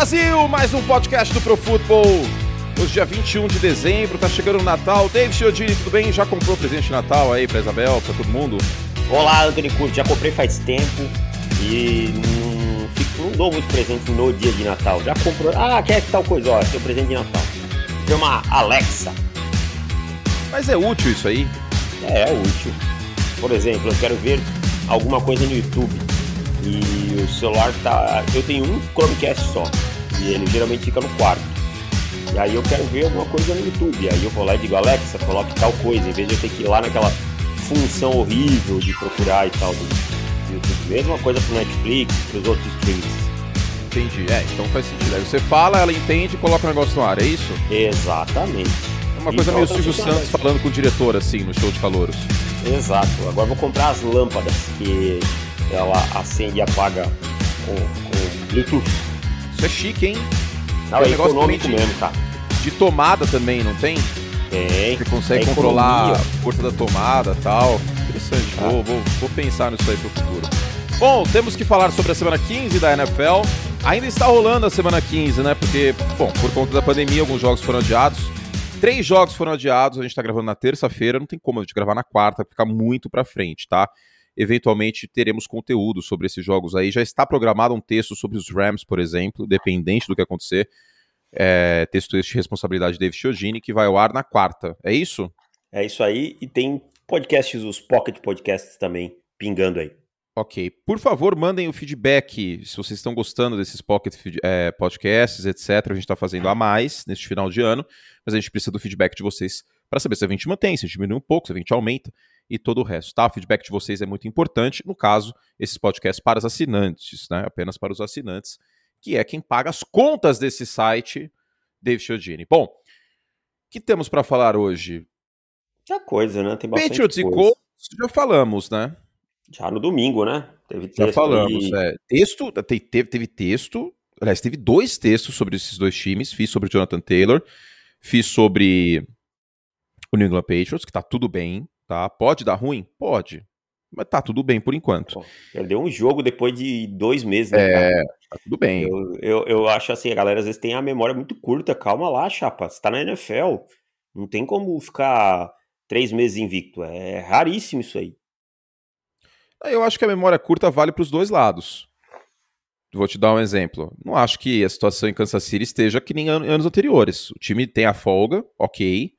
Brasil, mais um podcast do Pro Football. Hoje, dia 21 de dezembro, tá chegando o Natal. David Chiodini, tudo bem? Já comprou presente de Natal aí pra Isabel, pra todo mundo? Olá, Anthony Curto, já comprei faz tempo e não, fico, não dou muito presente no dia de Natal. Já comprou. Ah, quer que tal coisa? Ó, seu presente de Natal. Uma Alexa. Mas é útil isso aí? É, é útil. Por exemplo, eu quero ver alguma coisa no YouTube e o celular tá. Eu tenho um Chromecast só e ele geralmente fica no quarto. E aí eu quero ver alguma coisa no YouTube. Aí eu vou lá e digo, Alexa, coloque tal coisa, em vez de eu ter que ir lá naquela função horrível de procurar e tal do, YouTube. Mesma coisa pro Netflix, pros outros streams. Entendi. É, então faz sentido. Aí você fala, ela entende e coloca o negócio no ar, é isso? Exatamente. É uma coisa Então, meio Silvio funcionando. Santos falando com o diretor, assim, no show de calouros. Exato. Agora vou comprar as lâmpadas que ela acende e apaga com, com Bluetooth. Isso é chique, hein? Não, Tem é um negócio econômico de- mesmo, cara. De tomada também, não tem? Tem. Você consegue É controlar economia. a força da tomada e tal. Interessante, Ah. vou, vou, vou pensar nisso aí pro futuro. Bom, temos que falar sobre a semana 15 da NFL. Ainda está rolando a semana 15, né? Porque, bom, por conta da pandemia, alguns jogos foram adiados. Três jogos foram adiados, a gente tá gravando na terça-feira, não tem como a gente gravar na quarta, ficar muito pra frente, tá? Eventualmente teremos conteúdo sobre esses jogos aí. Já está programado um texto sobre os Rams, por exemplo, dependente do que acontecer. É, texto este de responsabilidade de David Chiodini, que vai ao ar na quarta. É isso? É isso aí. E tem podcasts, os Pocket Podcasts também, pingando aí. Ok. Por favor, mandem o feedback se vocês estão gostando desses pocket é, podcasts, etc. A gente está fazendo a mais neste final de ano, mas a gente precisa do feedback de vocês para saber se a gente mantém, se a gente diminui um pouco, se a gente aumenta e todo o resto, tá? O feedback de vocês é muito importante. No caso, esses podcasts para os assinantes, né? Apenas para os assinantes, que é quem paga as contas desse site, David Chiodini. Bom, o que temos para falar hoje? Muita coisa, né? Tem bastante Patriots e coisa. Colts, já falamos, né? Já no domingo, né? Teve Já texto falamos, aí. é. Texto, te- teve, teve texto, aliás, teve dois textos sobre esses dois times. Fiz sobre o Jonathan Taylor, fiz sobre o New England Patriots, que tá tudo bem, tá? Pode dar ruim? Pode. Mas tá tudo bem por enquanto. Perdeu um jogo depois de dois meses, né? É, tá tudo bem. Eu, eu, eu acho assim, a galera às vezes tem a memória muito curta. Calma lá, chapa. Você tá na NFL. Não tem como ficar três meses invicto. É raríssimo isso aí. Eu acho que a memória curta vale para os dois lados. Vou te dar um exemplo. Não acho que a situação em Kansas City esteja que nem an- anos anteriores. O time tem a folga, ok,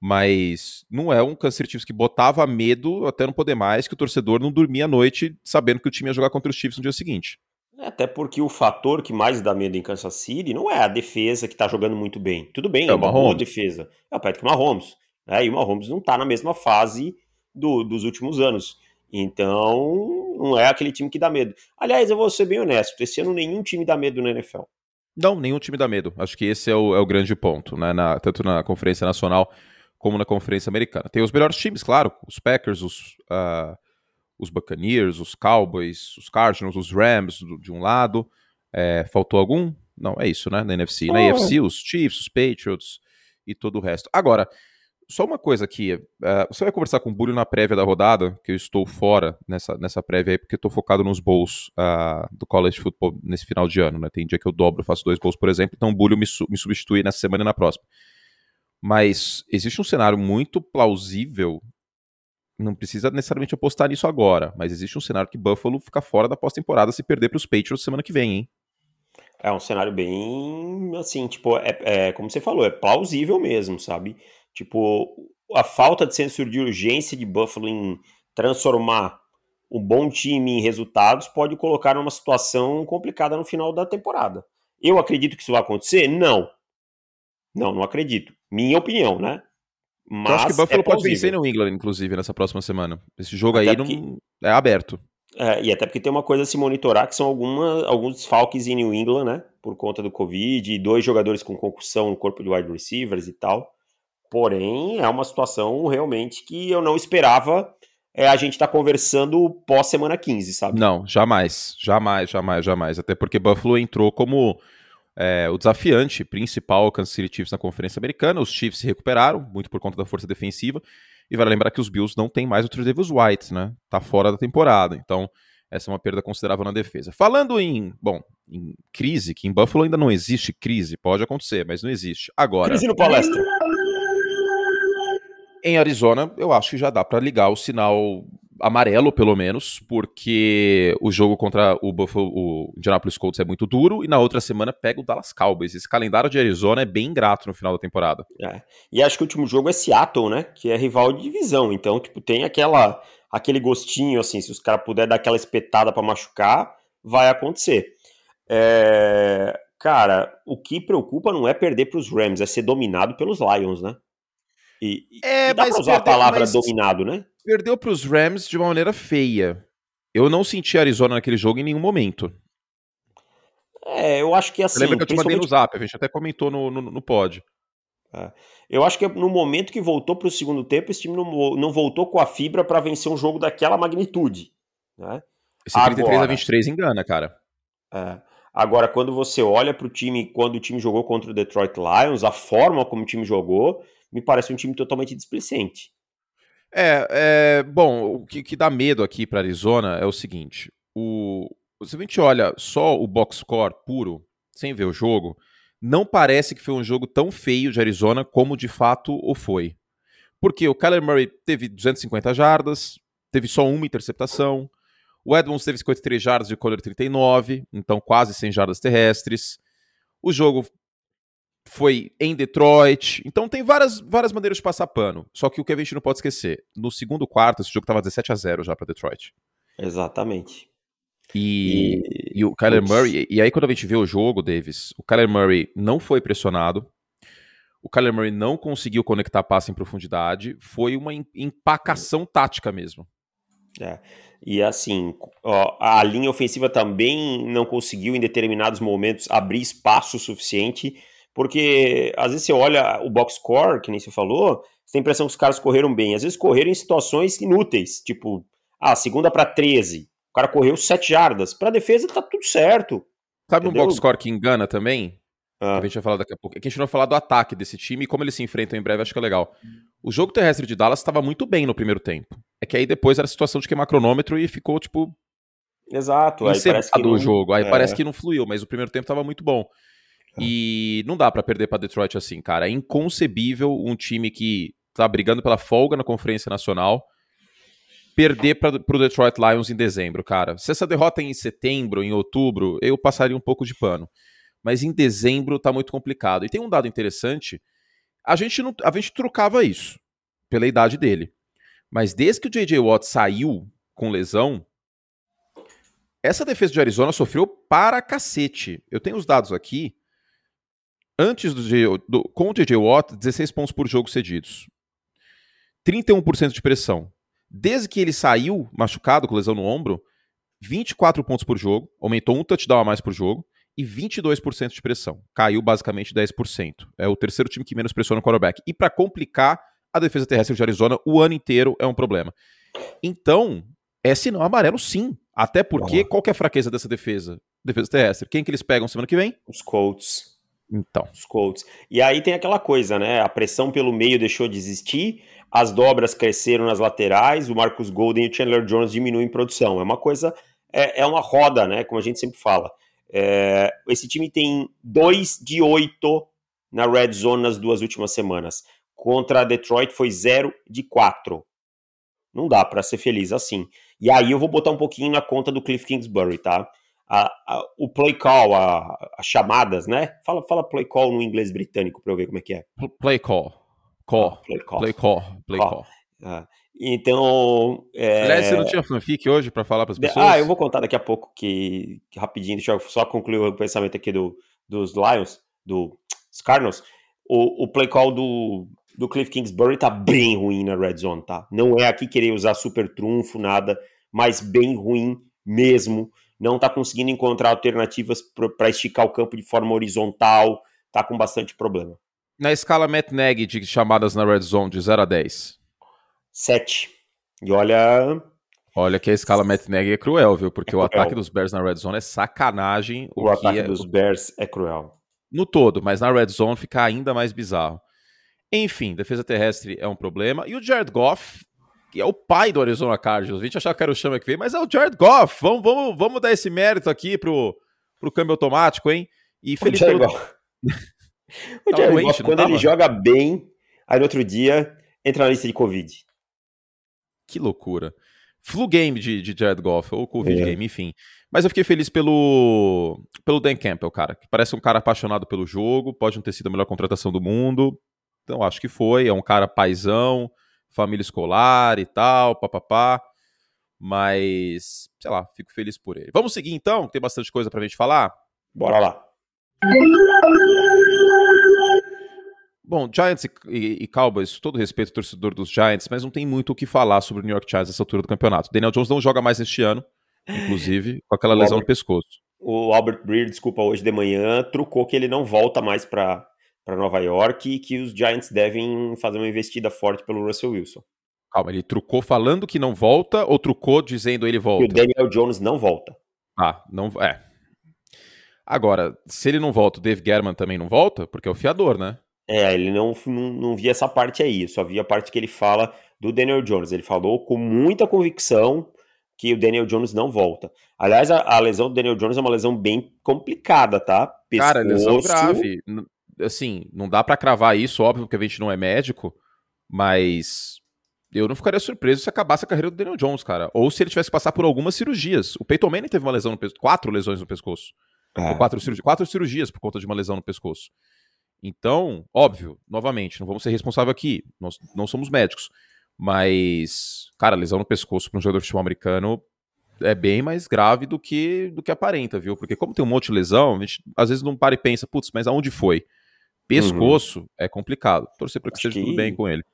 mas não é um Kansas City Chiefs que botava medo até não poder mais, que o torcedor não dormia à noite sabendo que o time ia jogar contra os Chiefs no dia seguinte. Até porque o fator que mais dá medo em Kansas City não é a defesa que tá jogando muito bem. Tudo bem, É é, uma boa defesa. É o Patrick Mahomes. Né? E o Mahomes não tá na mesma fase do- dos últimos anos. Então, não é aquele time que dá medo. Aliás, eu vou ser bem honesto. Esse ano nenhum time dá medo na NFL. Não, nenhum time dá medo. Acho que esse é o, é o grande ponto, né? Na- tanto na Conferência Nacional como na Conferência Americana. Tem os melhores times, claro. Os Packers, os, ah, os Buccaneers, os Cowboys, os Cardinals, os Rams do- de um lado. É, faltou algum? Não, é isso, né? Na NFC. Na Oh. AFC, os Chiefs, os Patriots e todo o resto. Agora, só uma coisa aqui. ah, você vai conversar com o Bulho na prévia da rodada, que eu estou fora nessa, nessa prévia aí, porque eu estou focado nos bowls ah, do college football nesse final de ano, né? Tem dia que eu dobro, faço dois bowls, por exemplo, então o Bulho me, su- me substitui nessa semana e na próxima. Mas existe um cenário muito plausível, não precisa necessariamente apostar nisso agora, mas existe um cenário que Buffalo fica fora da pós-temporada se perder para os Patriots semana que vem, hein? É um cenário bem, assim, tipo, é, é como você falou, é plausível mesmo, sabe? Tipo, a falta de senso de urgência de Buffalo em transformar um bom time em resultados pode colocar numa situação complicada no final da temporada. Eu acredito que isso vai acontecer? Não. Não, não acredito. Minha opinião, né? Mas eu acho que Buffalo é pode vencer no England, inclusive, nessa próxima semana. Esse jogo Até aí porque- não é aberto. É, e até porque tem uma coisa a se monitorar, que são alguma, alguns desfalques em New England, né? Por conta do Covid, e dois jogadores com concussão no corpo de wide receivers e tal. Porém, é uma situação realmente que eu não esperava é, a gente estar conversando pós semana 15, sabe? Não, jamais. Jamais, jamais, jamais. Até porque Buffalo entrou como é, o desafiante principal ao Kansas City Chiefs na Conferência Americana. Os Chiefs se recuperaram, muito por conta da força defensiva. E vale lembrar que os Bills não têm mais o Tredavious White, né? Tá fora da temporada. Então, essa é uma perda considerável na defesa. Falando em, bom, em crise, que em Buffalo ainda não existe crise, pode acontecer, mas não existe. Agora. Crise no palestra. Em Arizona, eu acho que já dá para ligar o sinal amarelo, pelo menos, porque o jogo contra o Buffalo, o Indianapolis Colts é muito duro e na outra semana pega o Dallas Cowboys. Esse calendário de Arizona é bem ingrato no final da temporada. É. E acho que o último jogo é Seattle, né? Que é rival de divisão. Então, tipo, tem aquela aquele gostinho assim, se os caras puderem dar aquela espetada para machucar, vai acontecer. É... Cara, o que preocupa não é perder para os Rams, é ser dominado pelos Lions, né? E, é, e dá mas pra usar perdeu, a palavra mas dominado, né? Perdeu para os Rams de uma maneira feia. Eu não senti Arizona naquele jogo em nenhum momento. É, eu acho que assim. Lembra que eu te mandei no principalmente- zap, a gente até comentou no, no, no pod. Eu acho que no momento que voltou para o segundo tempo, esse time não, não voltou com a fibra para vencer um jogo daquela magnitude. Né? Esse 33 a Agora. 23 engana, cara. É. Agora, quando você olha para o time, quando o time jogou contra o Detroit Lions, a forma como o time jogou, me parece um time totalmente displicente. É, é, bom, o que, que dá medo aqui para Arizona é o seguinte: o, se a gente olha só o box score puro, sem ver o jogo, não parece que foi um jogo tão feio de Arizona como de fato o foi. Porque o Kyler Murray teve 250 jardas, teve só uma interceptação. O Edmonds teve 53 jardas de Color 39, então quase 100 jardas terrestres. O jogo foi em Detroit. Então tem várias, várias maneiras de passar pano. Só que o que a gente não pode esquecer, no segundo quarto, esse jogo estava 17 a 0 já para Detroit. Exatamente. E, e o Kyler Putz. Murray, e aí quando a gente vê o jogo, Davis, o Kyler Murray não foi pressionado. O Kyler Murray não conseguiu conectar passe em profundidade. Foi uma em- empacação tática mesmo. E assim, ó, a linha ofensiva também não conseguiu, em determinados momentos, abrir espaço suficiente, porque às vezes você olha o box score, que nem você falou, você tem a impressão que os caras correram bem. Às vezes correram em situações inúteis, tipo, ah, segunda para 13. O cara correu 7 jardas. Pra defesa tá tudo certo. Sabe um Entendeu? box score que engana também? Ah, A gente vai falar daqui a pouco. É que a gente não vai falar do ataque desse time e como eles se enfrentam em breve, acho que é legal. O jogo terrestre de Dallas estava muito bem no primeiro tempo. É que aí depois era a situação de queimar cronômetro e ficou, tipo, exato. Aí parece que não- o jogo. Aí é. parece que não fluiu, mas o primeiro tempo estava muito bom. E não dá pra perder pra Detroit assim, cara. É inconcebível um time que tá brigando pela folga na Conferência Nacional perder pra, pro Detroit Lions em dezembro, cara. Se essa derrota é em setembro, em outubro, eu passaria um pouco de pano. Mas em dezembro tá muito complicado. E tem um dado interessante: a gente, não, a gente trocava isso pela idade dele. Mas desde que o J.J. Watt saiu com lesão, essa defesa de Arizona sofreu para cacete. Eu tenho os dados aqui. Antes do, do com o J.J. Watt, 16 pontos por jogo cedidos. 31% de pressão. Desde que ele saiu machucado com lesão no ombro, 24 pontos por jogo, aumentou um touchdown a mais por jogo e 22% de pressão. Caiu basicamente 10%. É o terceiro time que menos pressiona o quarterback. E para complicar, a defesa terrestre de Arizona o ano inteiro é um problema. Então, é sinal amarelo sim. Até porque, qual que é a fraqueza dessa defesa? Defesa terrestre. Quem que eles pegam semana que vem? Os Colts. Então. Os Colts. E aí tem aquela coisa, né? A pressão pelo meio deixou de existir, as dobras cresceram nas laterais, o Marcus Golden e o Chandler Jones diminuem em produção. É uma coisa, é, é uma roda, né? Como a gente sempre fala. É, esse time tem 2 de 8 na red zone nas duas últimas semanas. Contra a Detroit foi 0 de 4. Não dá pra ser feliz assim. E aí eu vou botar um pouquinho na conta do Cliff Kingsbury, tá? A- a- o play call, as chamadas, né? Fala, fala play call no inglês britânico pra eu ver como é que é. Pl- Play call. Call. Play call. Play call. Play Call. Ah, então. é, Aliás, você não tinha fanfic hoje pra falar pras de- pessoas? Ah, eu vou contar daqui a pouco que, que rapidinho, deixa eu só concluir o pensamento aqui do, dos Lions, do dos Cardinals. O, o play call do, do Cliff Kingsbury tá bem ruim na red zone, tá? Não é aqui querer usar super trunfo, nada, mas bem ruim mesmo. Não tá conseguindo encontrar alternativas para esticar o campo de forma horizontal, tá com bastante problema. Na escala Matt Nagy de chamadas na Red Zone de 0 a 10. 7. E olha, Olha que a escala Matt Nagy é cruel, viu? Porque É o cruel. ataque dos Bears na Red Zone é sacanagem. o, O, que ataque é, dos Bears é cruel. no todo, mas na Red Zone fica ainda mais bizarro. Enfim, defesa terrestre é um problema. E o Jared Goff, que é o pai do Arizona Cardinals. A gente achava que era o Chama que veio, mas é o Jared Goff. Vamos, vamos, vamos dar esse mérito aqui pro, pro câmbio automático, hein? E feliz pelo... o Jared doente, Goff, quando ele joga bem, aí no outro dia entra na lista de Covid. Que loucura. Flu game de, de Jared Goff, ou Covid é. game, enfim. Mas eu fiquei feliz pelo, pelo Dan Campbell, cara, que parece um cara apaixonado pelo jogo, pode não ter sido a melhor contratação do mundo, então acho que foi, é um cara paisão, família escolar e tal, papapá, mas, sei lá, fico feliz por ele. Vamos seguir então, tem bastante coisa pra gente falar? Bora lá. Bom, Giants e, e, e, Cowboys, todo respeito ao torcedor dos Giants, mas não tem muito o que falar sobre o New York Giants nessa altura do campeonato. Daniel Jones não joga mais este ano, inclusive, com aquela lesão Albert, no pescoço. O Albert Breer, desculpa, hoje de manhã, trucou que ele não volta mais para Nova York e que os Giants devem fazer uma investida forte pelo Russell Wilson. Calma, ele trucou falando que não volta ou trucou dizendo ele volta? Que o Daniel Jones não volta. Ah, não. É. Agora, se ele não volta, o Dave German também não volta? Porque é o fiador, né? É, ele não, não, não via essa parte aí, só via a parte que ele fala do Daniel Jones. Ele falou com muita convicção que o Daniel Jones não volta. Aliás, a, a lesão do Daniel Jones é uma lesão bem complicada, tá? Pescoço... Cara, lesão grave. Assim, não dá para cravar isso, óbvio, porque a gente não é médico, mas eu não ficaria surpreso se acabasse a carreira do Daniel Jones, cara. Ou se ele tivesse que passar por algumas cirurgias. O Peyton Manning teve uma lesão no pescoço, quatro lesões no pescoço. É. Quatro, cirurgias, quatro cirurgias por conta de uma lesão no pescoço. Então, óbvio, novamente, não vamos ser responsáveis aqui, nós não somos médicos, mas, cara, lesão no pescoço para um jogador de futebol americano é bem mais grave do que do que aparenta, viu? Porque como tem um monte de lesão, a gente às vezes não para e pensa, putz, mas aonde foi? Pescoço uhum. é complicado. Torcer para que esteja tudo bem com ele.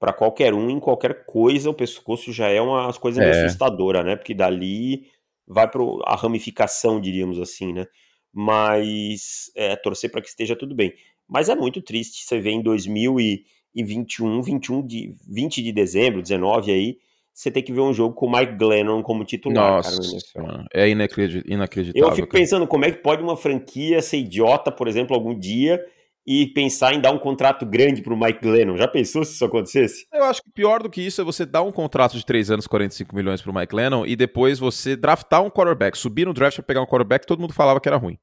Para qualquer um, em qualquer coisa, o pescoço já é uma coisa é. assustadora, né? Porque dali vai para a ramificação, diríamos assim, né? Mas é, torcer para que esteja tudo bem. Mas é muito triste você ver em 2021, 21 de, 20 de dezembro, 19 aí, você tem que ver um jogo com o Mike Glennon como titular. Nossa, cara, é inacreditável. Eu fico cara. pensando como é que pode uma franquia ser idiota, por exemplo, algum dia e pensar em dar um contrato grande para o Mike Glennon. Já pensou se isso acontecesse? Eu acho que pior do que isso é você dar um contrato de 3 anos, 45 milhões para o Mike Glennon e depois você draftar um quarterback, subir no draft para pegar um quarterback que todo mundo falava que era ruim.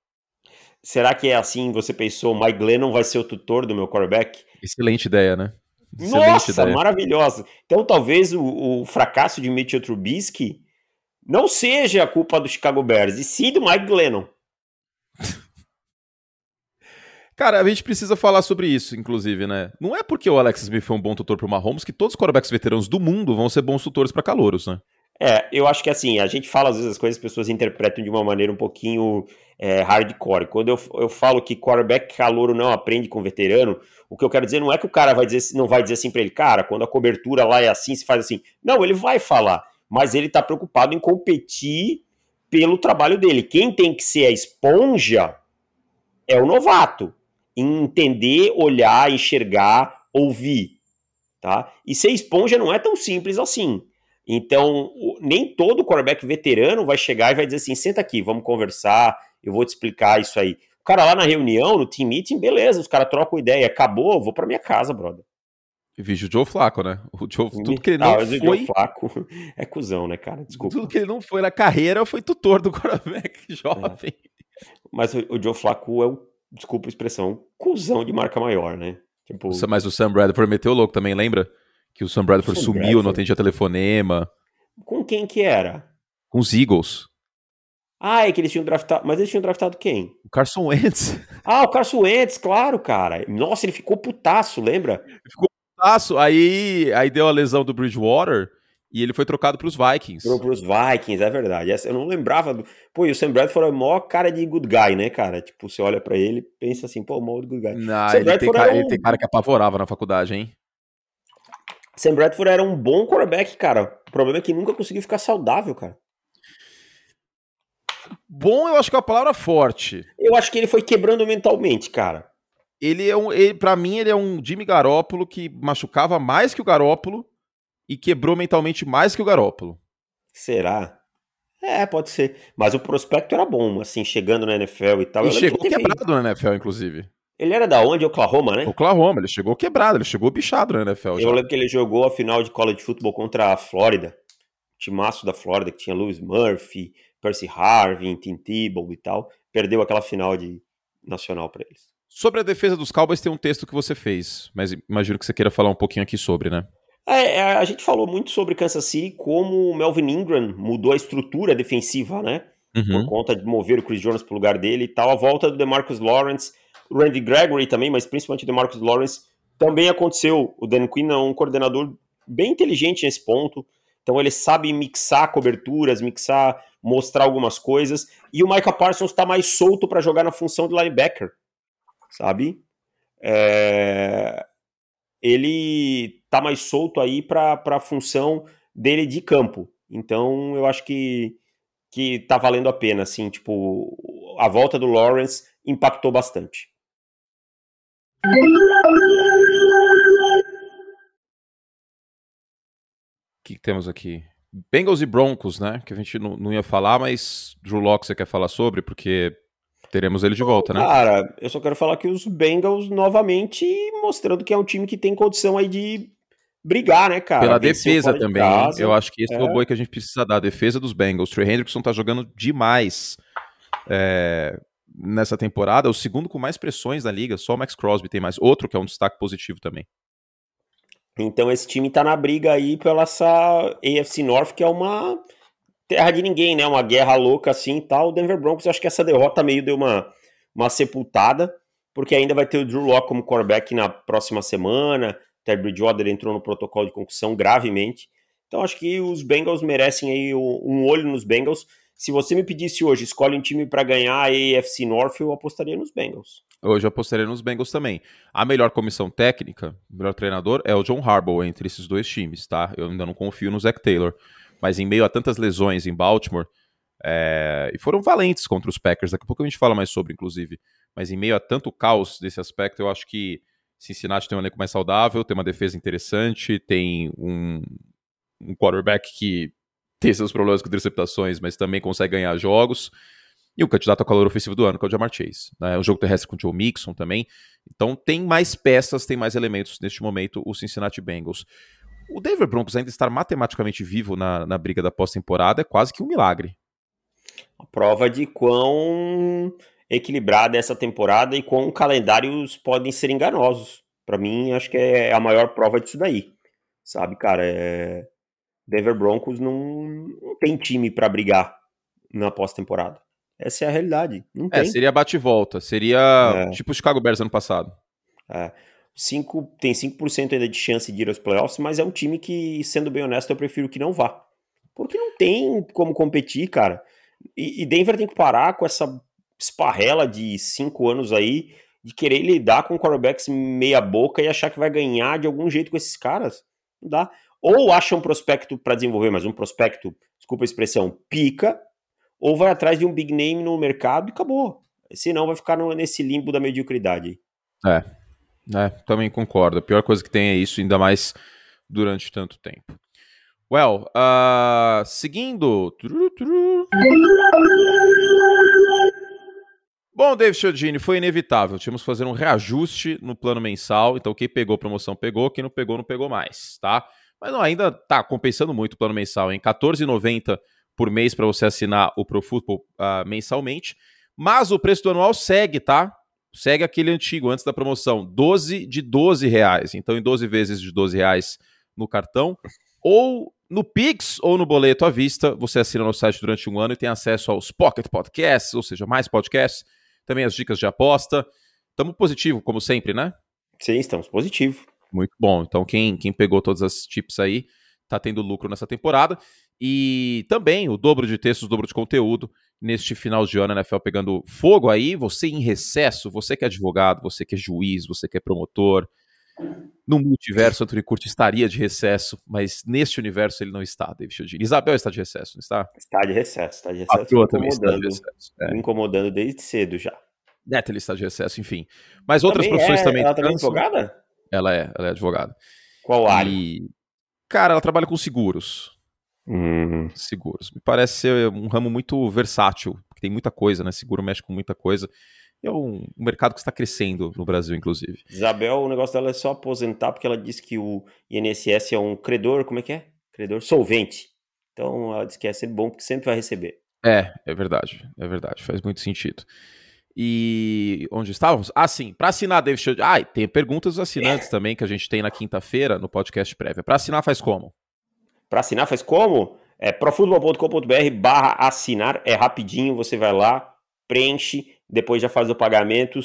Será que é assim, você pensou, Mike Glennon vai ser o tutor do meu quarterback? Excelente ideia, né? Excelente Nossa, ideia. maravilhosa. Então talvez o, o, fracasso de Mitchell Trubisky não seja a culpa do Chicago Bears, e sim do Mike Glennon. Cara, a gente precisa falar sobre isso, inclusive, né? Não é porque o Alex Smith foi um bom tutor para o Mahomes que todos os quarterbacks veteranos do mundo vão ser bons tutores para calouros, né? É, eu acho que assim, a gente fala às vezes as coisas, as pessoas interpretam de uma maneira um pouquinho é, hardcore. Quando eu, eu falo que quarterback calouro não aprende com veterano, o que eu quero dizer não é que o cara vai dizer, não vai dizer assim para ele, cara, quando a cobertura lá é assim, se faz assim. Não, ele vai falar, mas ele tá preocupado em competir pelo trabalho dele. Quem tem que ser a esponja é o novato. Em entender, olhar, enxergar, ouvir. Tá? E ser esponja não é tão simples assim. Então, nem todo quarterback veterano vai chegar e vai dizer assim: senta aqui, vamos conversar, eu vou te explicar isso aí. O cara lá na reunião, no team meeting, beleza, os caras trocam ideia, acabou, vou para minha casa, brother. Vejo o Joe Flaco, né? O Joe, tudo que ele não ah, foi... o Joe Flaco é cuzão, né, cara? Desculpa. Tudo que ele não foi na carreira foi tutor do quarterback jovem. É. Mas o, o Joe Flaco é um, desculpa a expressão, cuzão de marca maior, né? Tipo... Mas o Sam Bradford meteu louco também, lembra? Que o Sam Bradford Sam sumiu, Bradford. não atendia telefonema. Com quem que era? Com os Eagles. Ah, é que eles tinham draftado. Mas eles tinham draftado quem? O Carson Wentz. Ah, o Carson Wentz, claro, cara. Nossa, ele ficou putaço, lembra? Ele ficou putaço. Aí, aí deu a lesão do Bridgewater e ele foi trocado para os Vikings. Para os Vikings, é verdade. Eu não lembrava. Do... Pô, e o Sam Bradford é o maior cara de good guy, né, cara? Tipo, você olha para ele pensa assim, pô, o maior good guy. Não, ele tem, cara, um... ele tem cara que apavorava na faculdade, hein? Sam Bradford era um bom quarterback, cara. O problema é que nunca conseguiu ficar saudável, cara. Bom, eu acho que é uma palavra forte. Eu acho que ele foi quebrando mentalmente, cara. Ele é um, ele, para mim, ele é um Jimmy Garoppolo que machucava mais que o Garoppolo e quebrou mentalmente mais que o Garoppolo. Será? É, pode ser. Mas o prospecto era bom, assim, chegando na NFL e tal. E chegou que quebrado na NFL, inclusive. Ele era da onde? Oklahoma, né? Oklahoma, ele chegou quebrado, ele chegou bichado na NFL. Eu já. lembro que ele jogou a final de college football contra a Flórida. Timaço da Flórida, que tinha Lewis Murphy, Percy Harvin, Tim Tebow e tal. perdeu aquela final de nacional para eles. Sobre a defesa dos Cowboys tem um texto que você fez, mas imagino que você queira falar um pouquinho aqui sobre, né? É, é, a gente falou muito sobre Kansas City, como o Melvin Ingram mudou a estrutura defensiva, né? Uhum. Por conta de mover o Chris Jones pro lugar dele e tal. A volta do DeMarcus Lawrence, o Randy Gregory também, mas principalmente o DeMarcus Lawrence, também aconteceu. O Dan Quinn é um coordenador bem inteligente nesse ponto. Então ele sabe mixar coberturas, mixar, mostrar algumas coisas. E o Micah Parsons está mais solto para jogar na função de linebacker, sabe? É... Ele tá mais solto aí para a função dele de campo. Então eu acho que que tá valendo a pena, assim, tipo, a volta do Lawrence impactou bastante. O que temos aqui? Bengals e Broncos, né? Que a gente não, não ia falar, mas Drew Locke você quer falar sobre, porque teremos ele de volta, né? Cara, eu só quero falar que os Bengals novamente mostrando que é um time que tem condição aí de brigar, né, cara? Pela defesa também. De eu acho que esse é. é o boi que a gente precisa dar. A defesa dos Bengals. Trey Hendrickson tá jogando demais é, nessa temporada. É o segundo com mais pressões na liga. Só o Max Crosby tem mais. Outro que é um destaque positivo também. Então esse time tá na briga aí pela essa AFC North, que é uma terra de ninguém, né? Uma guerra louca assim e tal. O Denver Broncos, acho que essa derrota meio deu uma, uma sepultada, porque ainda vai ter o Drew Locke como quarterback na próxima semana. Ted Bridgewater entrou no protocolo de concussão gravemente. Então acho que os Bengals merecem aí um olho nos Bengals. Se você me pedisse hoje, escolhe um time para ganhar a AFC North, eu apostaria nos Bengals. Hoje eu apostaria nos Bengals também. A melhor comissão técnica, o melhor treinador é o John Harbaugh entre esses dois times, tá? Eu ainda não confio no Zach Taylor. Mas em meio a tantas lesões em Baltimore, é... e foram valentes contra os Packers, daqui a pouco a gente fala mais sobre, inclusive. Mas em meio a tanto caos desse aspecto, eu acho que Cincinnati tem um elenco mais saudável, tem uma defesa interessante, tem um, um quarterback que tem seus problemas com interceptações, mas também consegue ganhar jogos. E o candidato a calor ofensivo do ano, que é o Jamar Chase. Né? O jogo terrestre com o Joe Mixon também. Então tem mais peças, tem mais elementos neste momento, o Cincinnati Bengals. O Denver Broncos ainda estar matematicamente vivo na, na briga da pós-temporada é quase que um milagre. A prova de quão equilibrada essa temporada e quão calendários podem ser enganosos. Para mim, acho que é a maior prova disso daí. Sabe, cara, é... Denver Broncos não, não tem time para brigar na pós-temporada. Essa é a realidade. Não é, tem. seria bate-volta. Seria é. tipo o Chicago Bears ano passado. É. Cinco, tem 5% ainda de chance de ir aos playoffs, mas é um time que, sendo bem honesto, eu prefiro que não vá. Porque não tem como competir, cara. E, e Denver tem que parar com essa esparrela de cinco anos aí de querer lidar com quarterbacks meia boca e achar que vai ganhar de algum jeito com esses caras. Não dá. Ou acha um prospecto para desenvolver, mas um prospecto, desculpa a expressão, pica, ou vai atrás de um big name no mercado e acabou. Senão vai ficar no, nesse limbo da mediocridade. É, é, também concordo. A pior coisa que tem é isso, ainda mais durante tanto tempo. Well, uh, seguindo. Bom, David Chiodini, foi inevitável. Tínhamos que fazer um reajuste no plano mensal. Então, quem pegou promoção pegou, quem não pegou, não pegou mais, tá? Mas não, ainda tá compensando muito o plano mensal, em R$14,90 por mês para você assinar o Pro Football uh, mensalmente. Mas o preço do anual segue, tá? Segue aquele antigo, antes da promoção, 12 de 12 reais. Então, em 12 vezes de 12 reais no cartão. Ou no Pix ou no boleto à vista, você assina no site durante um ano e tem acesso aos Pocket Podcasts, ou seja, mais podcasts também as dicas de aposta. Estamos positivo, como sempre, né? Sim, estamos positivo. Muito bom. Então, quem, quem pegou todas as tips aí, tá tendo lucro nessa temporada. E também o dobro de textos, o dobro de conteúdo neste final de ano, a NFL pegando fogo aí. Você em recesso, você que é advogado, você que é juiz, você que é promotor. No multiverso, Antônio Curti estaria de recesso, mas neste universo ele não está, David Chodini. Isabel está de recesso, não está? Está de recesso, está de recesso. A também está de recesso. É. Me incomodando desde cedo já. Neta, está de recesso, enfim. Mas outras também profissões é, também. Ela também é advogada? Ela é, ela é advogada. Qual área? E, cara, ela trabalha com seguros. Hum. Seguros. Me parece ser um ramo muito versátil, porque tem muita coisa, né? Seguro mexe com muita coisa é um, um, mercado que está crescendo no Brasil, inclusive. Isabel, o negócio dela é só aposentar, porque ela disse que o INSS é um credor, como é que é? Credor solvente. Então ela disse que é sempre bom, porque sempre vai receber. É, é verdade, é verdade, faz muito sentido. E onde estávamos? Ah, sim, para assinar David Shield. Ah, e tem perguntas dos assinantes também que a gente tem na quinta-feira no podcast prévia. Para assinar faz como? Para assinar faz como? É profutbol.com.br barra assinar, é rapidinho, você vai lá, preenche, depois já faz o pagamento,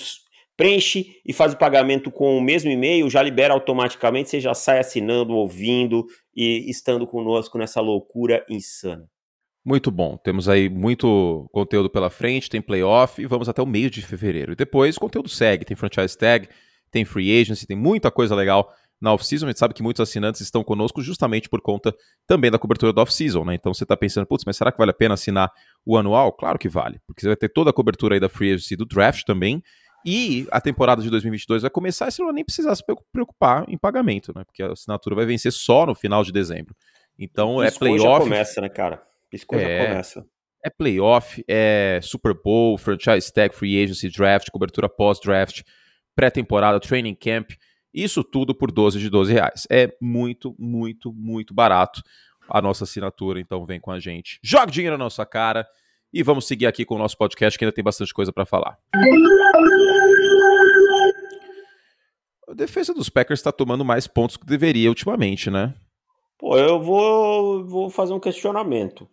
preenche e faz o pagamento com o mesmo e-mail, já libera automaticamente, você já sai assinando, ouvindo e estando conosco nessa loucura insana. Muito bom. Temos aí muito conteúdo pela frente, tem playoff e vamos até o meio de fevereiro. E depois o conteúdo segue, tem franchise tag, tem free agency, tem muita coisa legal na off-season. A gente sabe que muitos assinantes estão conosco justamente por conta também da cobertura da off-season, né? Então você está pensando, putz, mas será que vale a pena assinar o anual? Claro que vale, porque você vai ter toda a cobertura aí da free agency do draft também. E a temporada de 2022 vai começar e você não vai nem precisar se preocupar em pagamento, né? Porque a assinatura vai vencer só no final de dezembro. Então Isso é playoff. Já começa, né, cara? Já é, começa. É playoff, é Super Bowl, franchise tag, free agency, draft, cobertura pós-draft, pré-temporada, training camp. Isso tudo por 12 de 12 reais. É muito, muito, muito barato a nossa assinatura, então vem com a gente. Joga dinheiro na nossa cara e vamos seguir aqui com o nosso podcast que ainda tem bastante coisa para falar. A defesa dos Packers está tomando mais pontos que deveria ultimamente, né? Pô, eu vou, vou fazer um questionamento.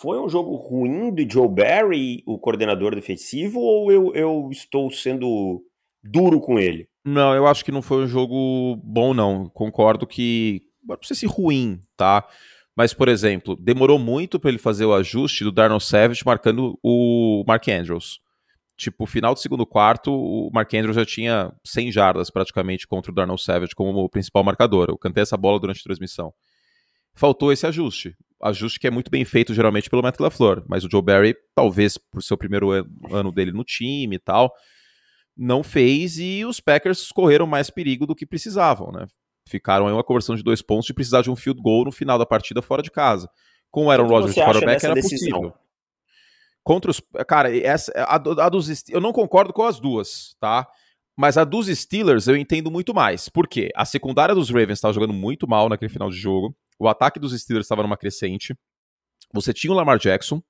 Foi um jogo ruim do Joe Barry, o coordenador defensivo, ou eu, eu estou sendo duro com ele? Não, eu acho que não foi um jogo bom, não. Concordo que. Não sei se ruim, tá? Mas, por exemplo, demorou muito para ele fazer o ajuste do Darnell Savage marcando o Mark Andrews. Tipo, final do segundo quarto, o Mark Andrews já tinha 100 jardas praticamente contra o Darnell Savage como o principal marcador. Eu cantei essa bola durante a transmissão. Faltou esse ajuste. Ajuste que é muito bem feito geralmente pelo Matt LaFleur. Mas o Joe Barry, talvez por ser o primeiro ano dele no time e tal, não fez e os Packers correram mais perigo do que precisavam, né? Ficaram em uma conversão de dois pontos de precisar de um field goal no final da partida fora de casa. Com o Aaron Rodgers de quarterback era decisão? possível. Contra os. Cara, essa, a, a dos, eu não concordo com as duas, tá? Mas a dos Steelers eu entendo muito mais. Por quê? A secundária dos Ravens estava jogando muito mal naquele final de jogo. O ataque dos Steelers estava numa crescente. Você tinha o Lamar Jackson.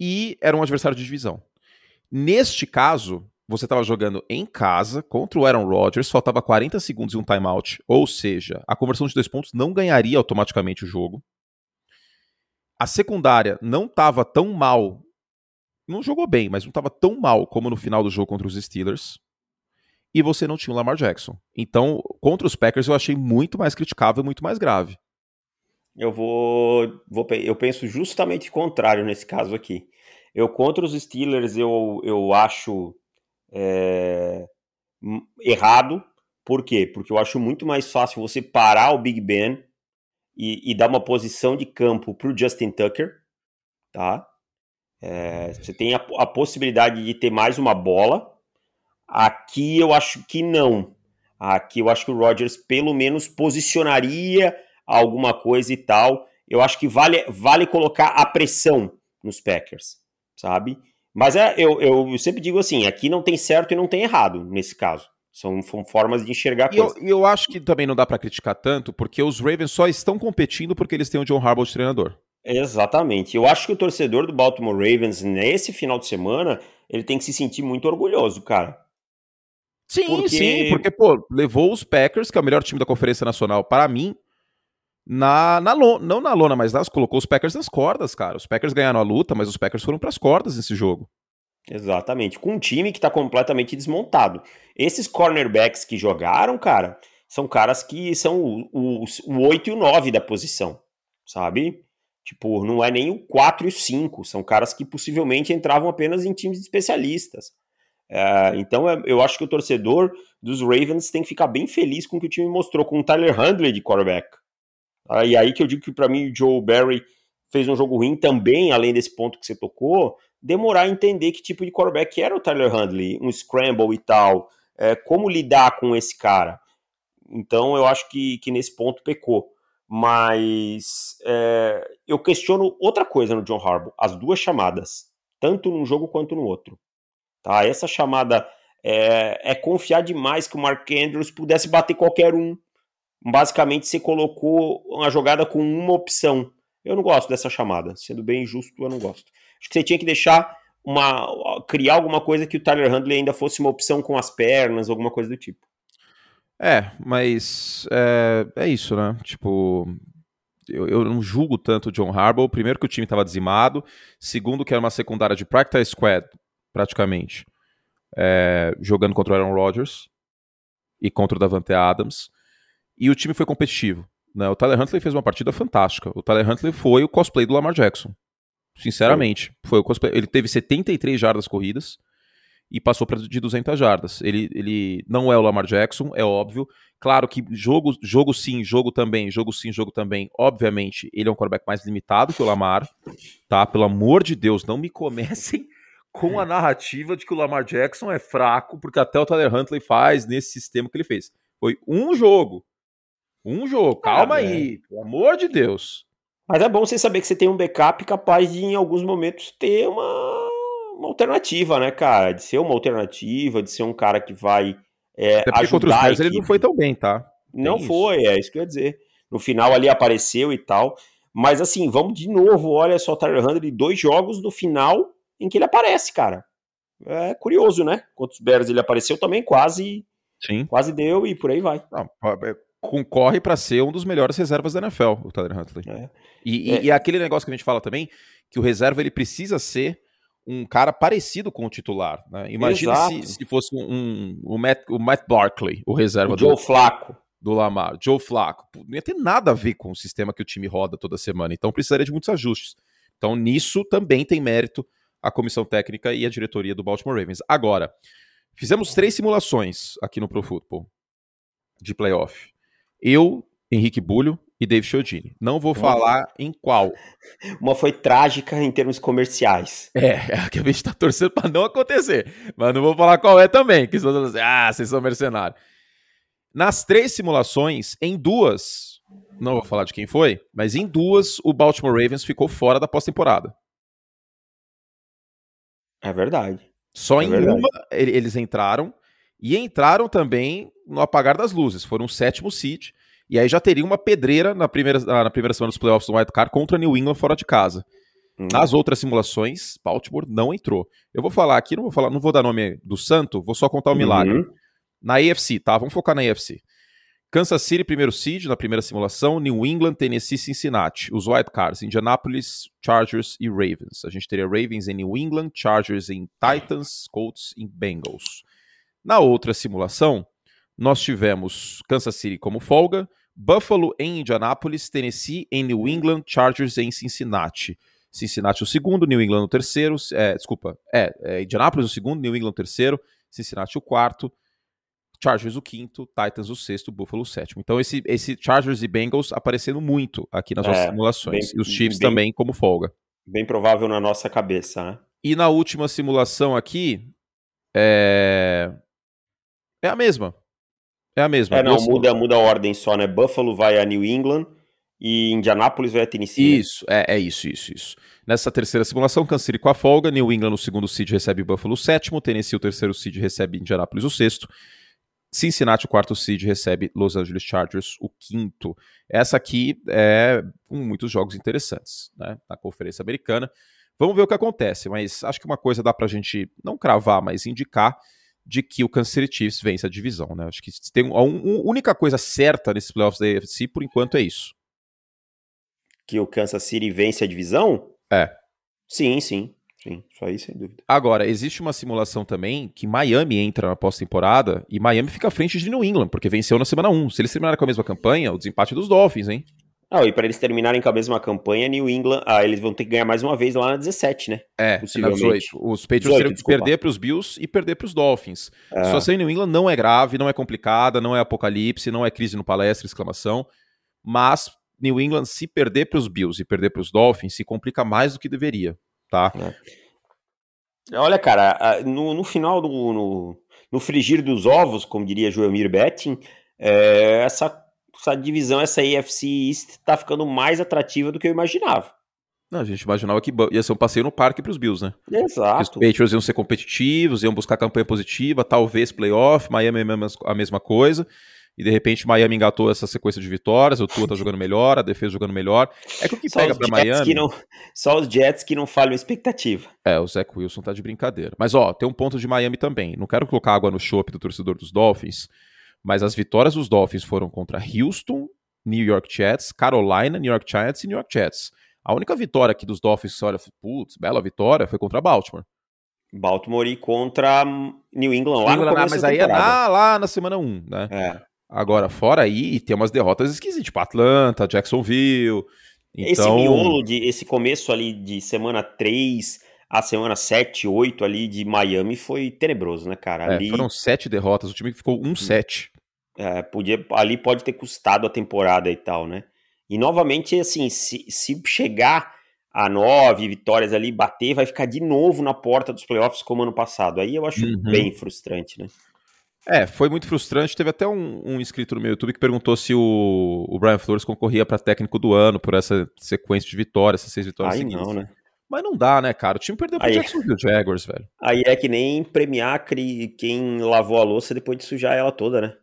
E era um adversário de divisão. Neste caso, você estava jogando em casa contra o Aaron Rodgers, faltava 40 segundos e um timeout, ou seja, a conversão de dois pontos não ganharia automaticamente o jogo. A secundária não estava tão mal, não jogou bem, mas não estava tão mal como no final do jogo contra os Steelers. E você não tinha o Lamar Jackson. Então, contra os Packers, eu achei muito mais criticável e muito mais grave. Eu vou, vou eu penso justamente o contrário nesse caso aqui. Eu contra os Steelers eu, eu acho é, errado. Por quê? Porque eu acho muito mais fácil você parar o Big Ben e, e dar uma posição de campo para o Justin Tucker, tá? É, você tem a, a, possibilidade de ter mais uma bola. Aqui eu acho que não. Aqui eu acho que o Rodgers pelo menos posicionaria alguma coisa e tal. Eu acho que vale, vale colocar a pressão nos Packers sabe? Mas é, eu, eu, sempre digo assim, aqui não tem certo e não tem errado nesse caso. São, são formas de enxergar e coisas. Eu, eu acho que também não dá para criticar tanto, porque os Ravens só estão competindo porque eles têm o John Harbaugh de treinador. Exatamente. Eu acho que o torcedor do Baltimore Ravens, nesse final de semana, ele tem que se sentir muito orgulhoso, cara. Sim, porque... sim, porque, pô, levou os Packers, que é o melhor time da Conferência Nacional, para mim, na, na lona, não na lona, mas nas, colocou os Packers nas cordas, cara. Os Packers ganharam a luta, mas os Packers foram para as cordas nesse jogo. Exatamente, com um time que está completamente desmontado. Esses cornerbacks que jogaram, cara, são caras que são o, o, o 8 e o 9 da posição, sabe? Tipo, não é nem o 4 e o 5, são caras que possivelmente entravam apenas em times especialistas. É, então é, eu acho que o torcedor dos Ravens tem que ficar bem feliz com o que o time mostrou, com o Tyler Handley de quarterback. Ah, e aí que eu digo que para mim o Joe Barry fez um jogo ruim também, além desse ponto que você tocou, demorar a entender que tipo de quarterback era o Tyler Handley, um scramble e tal, é, como lidar com esse cara. Então eu acho que, que nesse ponto pecou. Mas é, eu questiono outra coisa no John Harbaugh, as duas chamadas, tanto num jogo quanto no outro. Tá? Essa chamada é, é confiar demais que o Mark Andrews pudesse bater qualquer um basicamente você colocou uma jogada com uma opção. Eu não gosto dessa chamada. Sendo bem justo, eu não gosto. Acho que você tinha que deixar uma. criar alguma coisa que o Tyler Handley ainda fosse uma opção com as pernas, alguma coisa do tipo. É, mas é, é isso, né? Tipo, eu, eu, não julgo tanto o John Harbaugh. Primeiro que o time estava dizimado. Segundo que era uma secundária de practice squad, praticamente. É, jogando contra o Aaron Rodgers e contra o Davante Adams. E o time foi competitivo. Né? O Tyler Huntley fez uma partida fantástica. O Tyler Huntley foi o cosplay do Lamar Jackson. Sinceramente. Foi o cosplay. Ele teve 73 jardas corridas e passou para de 200 jardas. Ele, ele não é o Lamar Jackson, é óbvio. Claro que jogo, jogo sim, jogo também, jogo sim, jogo também. Obviamente, ele é um quarterback mais limitado que o Lamar, tá? Pelo amor de Deus, não me comecem com a narrativa de que o Lamar Jackson é fraco, porque até o Tyler Huntley faz nesse sistema que ele fez. Foi um jogo. Um jogo. Calma ah, aí, é. pelo amor de Deus. Mas é bom você saber que você tem um backup capaz de, em alguns momentos, ter uma uma alternativa, né, cara? De ser uma alternativa, de ser um cara que vai é, Até ajudar. Contra os Bears ele não foi tão bem, tá? não foi, é isso que eu ia dizer. No final ali apareceu e tal. Mas assim, vamos de novo, olha só, Tyler Huntley, dois jogos no final em que ele aparece, cara. É curioso, né? Contra os Bears ele apareceu também, quase Sim. quase deu e por aí vai. Não, é, concorre para ser um dos melhores reservas da NFL, o Tyler Huntley. É. E, e, é. e, aquele negócio que a gente fala também, que o reserva ele precisa ser um cara parecido com o titular. Né? Imagina se, se, fosse um, um, o, Matt, o Matt Barkley, o reserva o Joe do, Flaco. do Lamar. Joe Flaco. Não ia ter nada a ver com o sistema que o time roda toda semana. Então precisaria de muitos ajustes. Então nisso também tem mérito a comissão técnica e a diretoria do Baltimore Ravens. Agora, fizemos três simulações aqui no Pro Football de playoff. Eu, Henrique Bulho, e Dave Chiodini. Não vou falar em qual. Uma foi trágica em termos comerciais. É, é a que a gente tá torcendo para não acontecer. Mas não vou falar qual é também, que vocês assim, ah, vocês são mercenários. Nas três simulações, em duas, não vou falar de quem foi, mas em duas o Baltimore Ravens ficou fora da pós-temporada. É verdade. Só é em verdade. uma eles entraram e entraram também no apagar das luzes. Foram o sétimo seed e aí já teria uma pedreira na primeira, na primeira semana dos playoffs do White Card contra New England fora de casa. Hum. Nas outras simulações, Baltimore não entrou. Eu vou falar aqui, não vou falar, não vou dar nome do santo, vou só contar o um milagre. Uhum. Na AFC, tá? Vamos focar na AFC. Kansas City, primeiro seed na primeira simulação, New England, Tennessee, Cincinnati. Os White Cards, Indianapolis, Chargers e Ravens. A gente teria Ravens em New England, Chargers em Titans, Colts e Bengals. Na outra simulação, nós tivemos Kansas City como folga, Buffalo em Indianápolis, Tennessee em New England, Chargers em Cincinnati. Cincinnati o segundo, New England o terceiro, é, desculpa, é, é Indianápolis o segundo, New England o terceiro, Cincinnati o quarto, Chargers o quinto, Titans o sexto, Buffalo o sétimo. Então esse, esse Chargers e Bengals aparecendo muito aqui nas é, nossas simulações. Bem, e os Chiefs bem, também como folga. Bem provável na nossa cabeça, né? E na última simulação aqui, é, é a mesma. É a mesma. É, não, muda, muda a ordem só, né? Buffalo vai a New England e Indianapolis vai a Tennessee. Né? Isso, é, é isso, isso, isso. Nessa terceira simulação, Kansas City com a folga, New England no segundo seed recebe Buffalo o sétimo, Tennessee o terceiro seed recebe Indianapolis o sexto, Cincinnati o quarto seed recebe Los Angeles Chargers o quinto. Essa aqui é com muitos jogos interessantes, né? Na Conferência Americana. Vamos ver o que acontece, mas acho que uma coisa dá pra gente não cravar, mas indicar de que o Kansas City Chiefs vence a divisão, né? Acho que tem a, única coisa certa nesses playoffs da AFC por enquanto é isso. Que o Kansas City vence a divisão? É. Sim, sim. Sim, isso aí sem dúvida. Agora, existe uma simulação também que Miami entra na pós-temporada e Miami fica à frente de New England, porque venceu na semana 1. Se eles terminarem com a mesma campanha, o desempate é dos Dolphins, hein? Ah, e para eles terminarem com a mesma campanha, New England, ah, eles vão ter que ganhar mais uma vez lá na 17, né? É, na 18. Os Patriots 18, teriam que perder para os Bills e perder para os Dolphins. É. A situação em New England não é grave, não é complicada, não é apocalipse, não é crise no palestra, exclamação. Mas New England, se perder para os Bills e perder para os Dolphins, se complica mais do que deveria, tá? É. Olha, cara, no, no final do no, no frigir dos ovos, como diria Joelmir Betting, é, essa essa divisão, essa AFC East, tá ficando mais atrativa do que eu imaginava. Não, a gente imaginava que ia ser um passeio no parque para os Bills, né? Exato. os Patriots iam ser competitivos, iam buscar campanha positiva, talvez playoff, Miami é a mesma coisa. e de repente Miami engatou essa sequência de vitórias, o Tua tá jogando melhor, a defesa jogando melhor. É que o que só pega para Miami. Não, só os Jets que não falham expectativa. É, o Zach Wilson tá de brincadeira. Mas ó, tem um ponto de Miami também. Não quero colocar água no chope do torcedor dos Dolphins, mas as vitórias dos Dolphins foram contra Houston, New York Jets, Carolina, New York Giants e New York Jets. A única vitória aqui dos Dolphins, olha, putz, bela vitória, foi contra Baltimore. Baltimore e contra New England lá New England, no Mas aí é na, lá na semana 1, né? É. Agora, fora aí, tem umas derrotas esquisitas, tipo Atlanta, Jacksonville. Então... Esse miolo, de, esse começo ali de semana 3 a semana 7, 8 ali de Miami foi tenebroso, né, cara? É, ali... Foram sete derrotas, o time ficou 1-7. É, podia, ali pode ter custado a temporada e tal, né? E novamente, assim, se, se chegar a nove vitórias ali, bater, vai ficar de novo na porta dos playoffs como ano passado. Aí eu acho uhum. bem frustrante, né? É, foi muito frustrante. Teve até um, um, inscrito no meu YouTube que perguntou se o, o Brian Flores concorria para técnico do ano por essa sequência de vitórias, essas seis vitórias Aí seguidas. não, né? Mas não dá, né, cara? O time perdeu pro aí, Jacksonville Jaguars, velho. Aí é que nem premiar quem lavou a louça depois de sujar ela toda, né?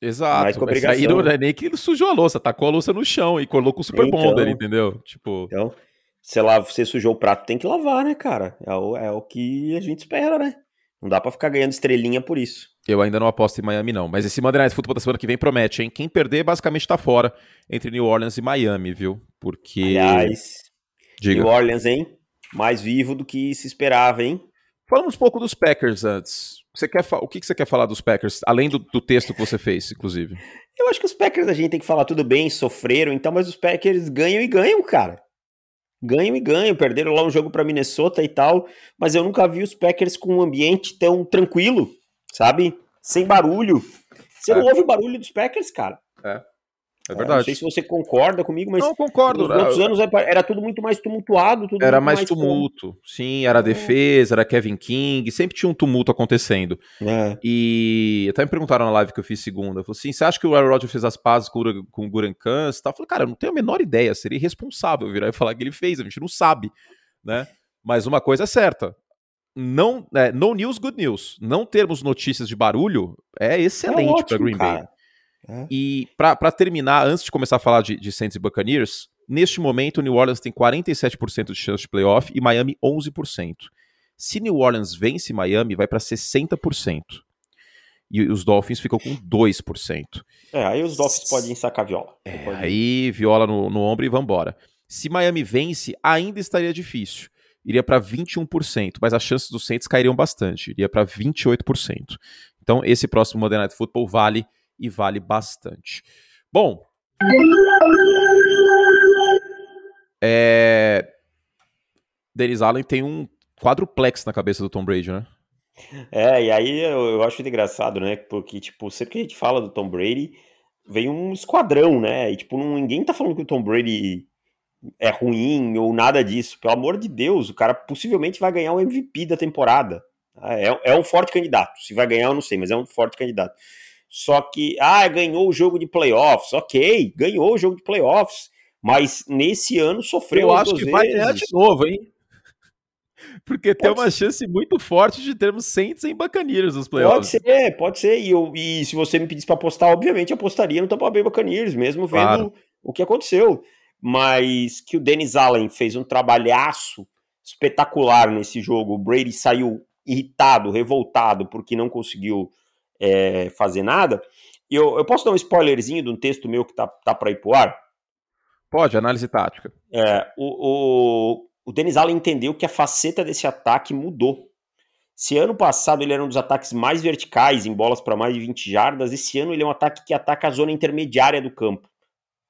Exato. Mas, mas aí não é nem que ele sujou a louça, tacou a louça no chão e colocou o Super então, Bonder, entendeu? Tipo... Então, sei lá, você sujou o prato, tem que lavar, né, cara? É o, é o que a gente espera, né? Não dá para ficar ganhando estrelinha por isso. Eu ainda não aposto em Miami, não. Mas esse Monday Night Football da semana que vem promete, hein? Quem perder, basicamente tá fora entre New Orleans e Miami, viu? Porque. Aliás, Diga. New Orleans, hein? Mais vivo do que se esperava, hein? Falamos um pouco dos Packers antes. Você quer o que você quer falar dos Packers, além do, do texto que você fez, inclusive? Eu acho que os Packers a gente tem que falar tudo bem, sofreram, então, mas os Packers ganham e ganham, cara. Ganham e ganham, perderam lá um jogo para Minnesota e tal, mas eu nunca vi os Packers com um ambiente tão tranquilo sabe? Sem barulho. Você é. não ouve o barulho dos Packers, cara. É. É verdade. não sei se você concorda comigo, mas. Não, concordo. Nos outros anos era tudo muito mais tumultuado. Tudo era mais, mais tumulto. Sim, era defesa, era Kevin King, sempre tinha um tumulto acontecendo. É. E até me perguntaram na live que eu fiz segunda. Eu falei assim: você acha que o Aaron Rodgers fez as pazes com, com o Guran Kans? Eu falei, cara, eu não tenho a menor ideia. Seria irresponsável virar e falar que ele fez, a gente não sabe, né? Mas uma coisa é certa: não, é, no news, good news. Não termos notícias de barulho é excelente é para Green Bay. É. E para terminar, antes de começar a falar de, de Saints e Buccaneers, neste momento New Orleans tem 47% de chance de playoff e Miami 11%. Se New Orleans vence Miami, vai para 60%. E os Dolphins ficam com 2%. É, aí os Dolphins podem sacar viola. É, aí viola no, no ombro e vambora. Se Miami vence, ainda estaria difícil iria para 21%, mas as chances dos Saints cairiam bastante, iria para 28%. Então, esse próximo Monday Night Football vale e vale bastante. Bom, é... Dennis Allen tem um quadruplex na cabeça do Tom Brady, né? É, e aí eu, eu acho engraçado, né? Porque, tipo, sempre que a gente fala do Tom Brady, vem um esquadrão, né? E, tipo, ninguém tá falando que o Tom Brady é ruim ou nada disso. Pelo amor de Deus, o cara possivelmente vai ganhar o MVP da temporada. É, é um forte candidato. Se vai ganhar, eu não sei, mas é um forte candidato. Só que, ah, ganhou o jogo de playoffs. Ok, ganhou o jogo de playoffs. Mas nesse ano sofreu. Eu acho que vezes. vai ganhar de novo, hein? Porque pode tem uma ser. chance muito forte de termos Saints em Buccaneers nos playoffs. Pode ser, pode ser. E, eu, e se você me pedisse para apostar, obviamente apostaria no Tampa Bay Buccaneers, mesmo vendo claro. o que aconteceu mas que o Dennis Allen fez um trabalhaço espetacular nesse jogo. O Brady saiu irritado, revoltado, porque não conseguiu é, fazer nada. Eu, eu posso dar um spoilerzinho de um texto meu que tá, tá para ir pro ar? Pode, análise tática. É, o, o, o Dennis Allen entendeu que a faceta desse ataque mudou. Se ano passado ele era um dos ataques mais verticais, em bolas para mais de 20 jardas, esse ano ele é um ataque que ataca a zona intermediária do campo,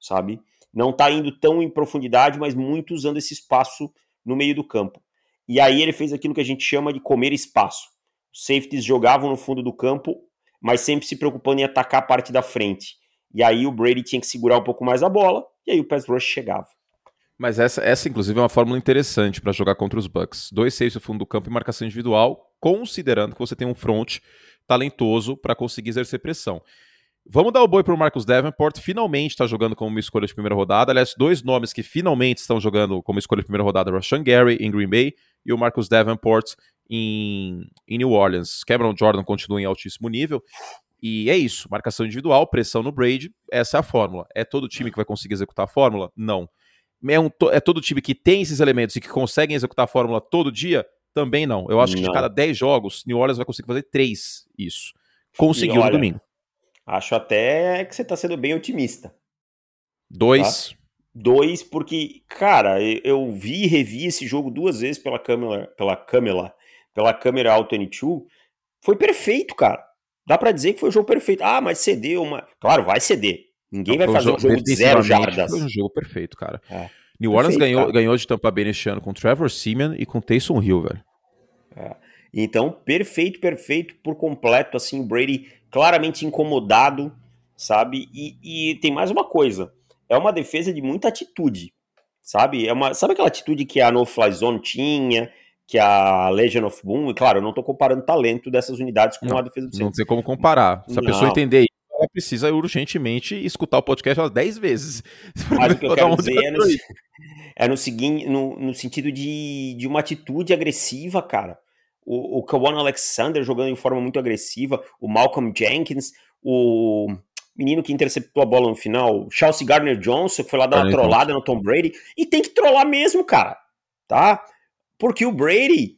sabe? não está indo tão em profundidade, mas muito usando esse espaço no meio do campo. E aí ele fez aquilo que a gente chama de comer espaço. Os safeties jogavam no fundo do campo, mas sempre se preocupando em atacar a parte da frente. E aí o Brady tinha que segurar um pouco mais a bola, e aí o pass rush chegava. Mas essa, essa inclusive, é uma fórmula interessante para jogar contra os Bucks. Dois safeties no fundo do campo e marcação individual, considerando que você tem um front talentoso para conseguir exercer pressão. Vamos dar o boi para o Marcus Davenport, finalmente está jogando como uma escolha de primeira rodada. Aliás, dois nomes que finalmente estão jogando como escolha de primeira rodada: Rashan Gary em Green Bay e o Marcus Davenport em, em New Orleans. Cameron Jordan continua em altíssimo nível. E é isso, marcação individual, pressão no Brady, essa é a fórmula. É todo time que vai conseguir executar a fórmula? Não. É, um, é todo time que tem esses elementos e que conseguem executar a fórmula todo dia? Também não. Eu acho não. que de cada 10 jogos, New Orleans vai conseguir fazer 3 isso. Conseguiu olha, no domingo. Acho até que você está sendo bem otimista. Dois. Tá? Dois, porque, cara, eu vi e revi esse jogo duas vezes pela câmera, pela câmera, pela câmera Auto 22. Foi perfeito, cara. Dá para dizer que foi um jogo perfeito. Ah, mas cedeu uma. Claro, vai ceder. Ninguém vai fazer um jogo de zero jardas. Foi um jogo perfeito, cara. É. New Orleans perfeito, ganhou, ganhou de Tampa Bay neste ano com Trevor Simeon e com Taysom Hill, velho. É. Então, perfeito, perfeito por completo. Assim, o Brady claramente incomodado, sabe? E, e tem mais uma coisa: é uma defesa de muita atitude, sabe? É uma, sabe aquela atitude que a No Fly Zone tinha, que a Legion of Boom? E claro, eu não estou comparando talento dessas unidades com não, a defesa do Saints. Não tem como comparar. Se a não. pessoa entender isso, ela precisa urgentemente escutar o podcast umas 10 vezes. Mas o que eu quero dizer é no, é no, seguinte, no, no sentido de, de uma atitude agressiva, cara o, o Kawan Alexander jogando de forma muito agressiva, o Malcolm Jenkins, o menino que interceptou a bola no final, Chelsea Gardner Johnson, que foi lá dar uma trollada no Tom Brady, e tem que trollar mesmo, cara, tá? Porque o Brady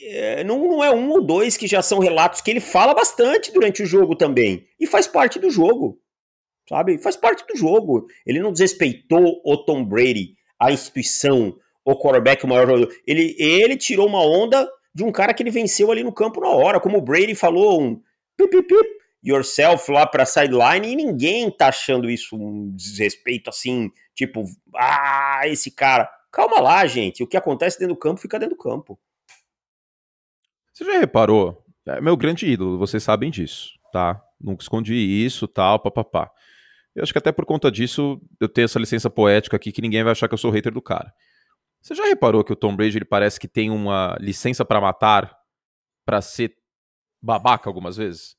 é, não, não é um ou dois que já são relatos que ele fala bastante durante o jogo também, e faz parte do jogo, sabe? Faz parte do jogo. Ele não desrespeitou o Tom Brady, a instituição, o quarterback, o maior jogador. Ele, ele tirou uma onda de um cara que ele venceu ali no campo na hora, como o Brady falou, um pip, pip, pip yourself lá para sideline e ninguém tá achando isso um desrespeito assim, tipo, ah, esse cara. Calma lá, gente. O que acontece dentro do campo fica dentro do campo. Você já reparou? É meu grande ídolo, vocês sabem disso, tá? Nunca escondi isso, tal, papapá. Eu acho que até por conta disso eu tenho essa licença poética aqui que ninguém vai achar que eu sou hater do cara. Você já reparou que o Tom Brady ele parece que tem uma licença para matar para ser babaca algumas vezes?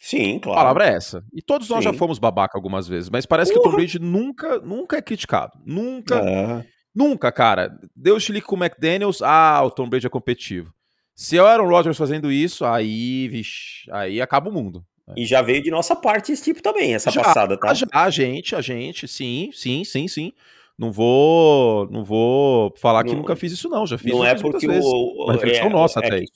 Sim, claro. A palavra é essa. E todos nós Sim. já fomos babaca algumas vezes, mas parece que o Tom Brady nunca, nunca é criticado. Nunca. É. Nunca, cara. Deu chilique com o McDaniels, ah, o Tom Brady é competitivo. Se eu era o Rodgers fazendo isso, aí, vixe, aí acaba o mundo. E já veio de nossa parte esse tipo também, essa já, passada, tá? Já, a gente, a gente, sim, sim, sim, sim. Não vou, não vou falar não, que nunca fiz isso, não. Já fiz Não é porque vezes. o. Reflexão é, nossa é, até isso.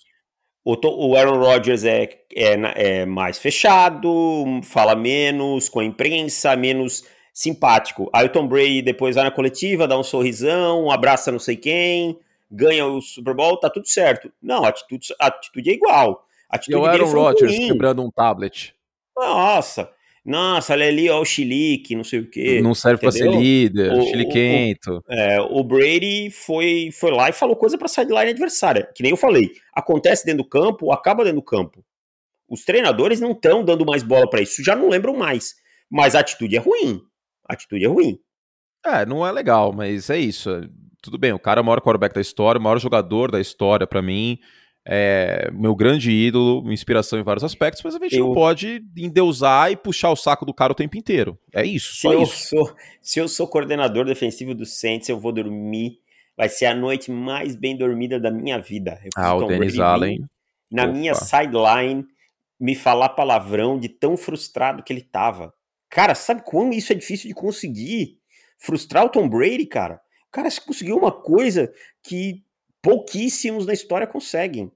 O, o Aaron Rodgers é, é, é mais fechado, fala menos com a imprensa, menos simpático. Aí o Tom Brady depois vai na coletiva, dá um sorrisão, abraça não sei quem, ganha o Super Bowl, tá tudo certo. Não, a atitude, a atitude é igual. A atitude e o Aaron Rodgers quebrando um tablet. Nossa, nossa, olha ali, ó, o chilique, não sei o quê. Não serve para ser líder, o, chiliquento. O, é, o Brady foi, foi lá e falou coisa pra sideline adversária. Que nem eu falei. Acontece dentro do campo, acaba dentro do campo. Os treinadores não estão dando mais bola para isso, já não lembram mais. Mas a atitude é ruim. Atitude é ruim. É, não é legal, mas é isso. Tudo bem, o cara é o maior quarterback da história, o maior jogador da história para mim é meu grande ídolo, inspiração em vários aspectos, mas a gente eu... não pode endeusar e puxar o saco do cara o tempo inteiro. É isso, se só eu isso. Sou, se eu sou coordenador defensivo do Saints, eu vou dormir. Vai ser a noite mais bem dormida da minha vida. Eu ah, o Dennis Allen. Na Opa. minha sideline, me falar palavrão de tão frustrado que ele tava. Cara, sabe quão isso é difícil de conseguir? Frustrar o Tom Brady, cara. O cara conseguiu uma coisa que pouquíssimos na história conseguem.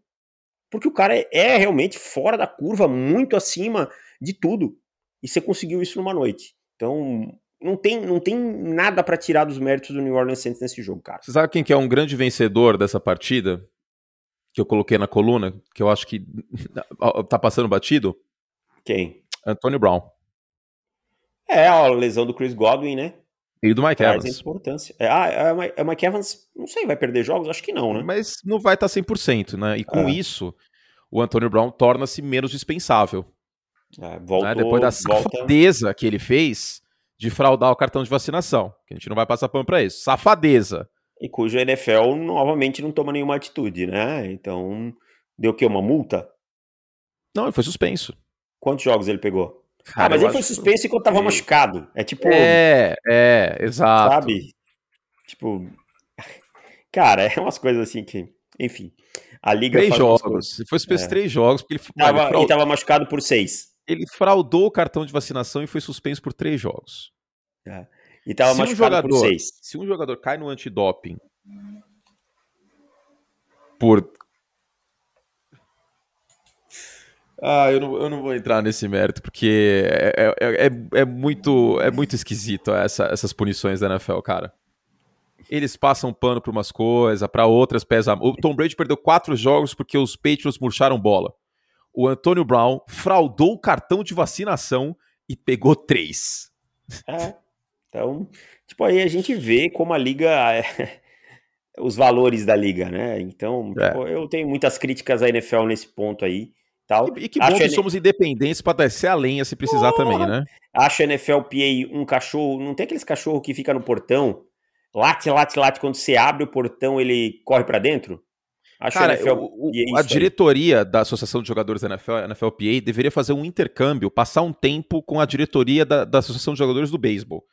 Porque o cara é, é, realmente fora da curva, muito acima de tudo. E você conseguiu isso numa noite. Então, não tem, não tem nada para tirar dos méritos do New Orleans Saints nesse jogo, cara. Você sabe quem que é um grande vencedor dessa partida? Que eu coloquei na coluna, que eu acho que tá passando batido? Quem? Antônio Brown. É, a lesão do Chris Godwin, né? E do Mike Evans. importância. É, ah, é, é, Mike Evans, não sei, vai perder jogos? Acho que não, né? Mas não vai estar 100%, né? E com isso, o Antônio Brown torna-se menos dispensável. É, voltou, né? Depois da safadeza volta... que ele fez de fraudar o cartão de vacinação. Que a gente não vai passar pano para isso. Safadeza. E cujo NFL novamente não toma nenhuma atitude, né? Então, deu o quê? Uma multa? Não, ele foi suspenso. Quantos jogos ele pegou? Cara, ah, mas ele foi suspenso enquanto tava machucado. É tipo. É, é, exato. Sabe? Tipo. Cara, é umas coisas assim que. Enfim. A liga. Três jogos. Ele foi suspenso é. três jogos, porque ele, tava, ele, ele tava machucado por seis. Ele fraudou o cartão de vacinação e foi suspenso por três jogos. É. E tava se machucado um jogador, por seis. Se um jogador cai no antidoping por. Ah, eu não, eu não vou entrar nesse mérito, porque é, é, é, é muito, é muito esquisito essa, essas punições da NFL, cara. Eles passam pano para umas coisas, para outras pesa. O Tom Brady perdeu quatro jogos porque os Patriots murcharam bola. O Antônio Brown fraudou o cartão de vacinação e pegou três. É. Então, tipo, aí a gente vê como a liga os valores da liga, né? Então, é. tipo, eu tenho muitas críticas à NFL nesse ponto aí. Tal. E, e que bom Acho que somos independentes para descer a lenha se precisar também, né? Acho a NFLPA um cachorro. Não tem aqueles cachorro que fica no portão, late, late, late. Quando você abre o portão, ele corre para dentro? Acho Cara, a, o, a diretoria da Associação de Jogadores da NFL, NFLPA, deveria fazer um intercâmbio, passar um tempo com a diretoria da, da Associação de Jogadores do Beisebol.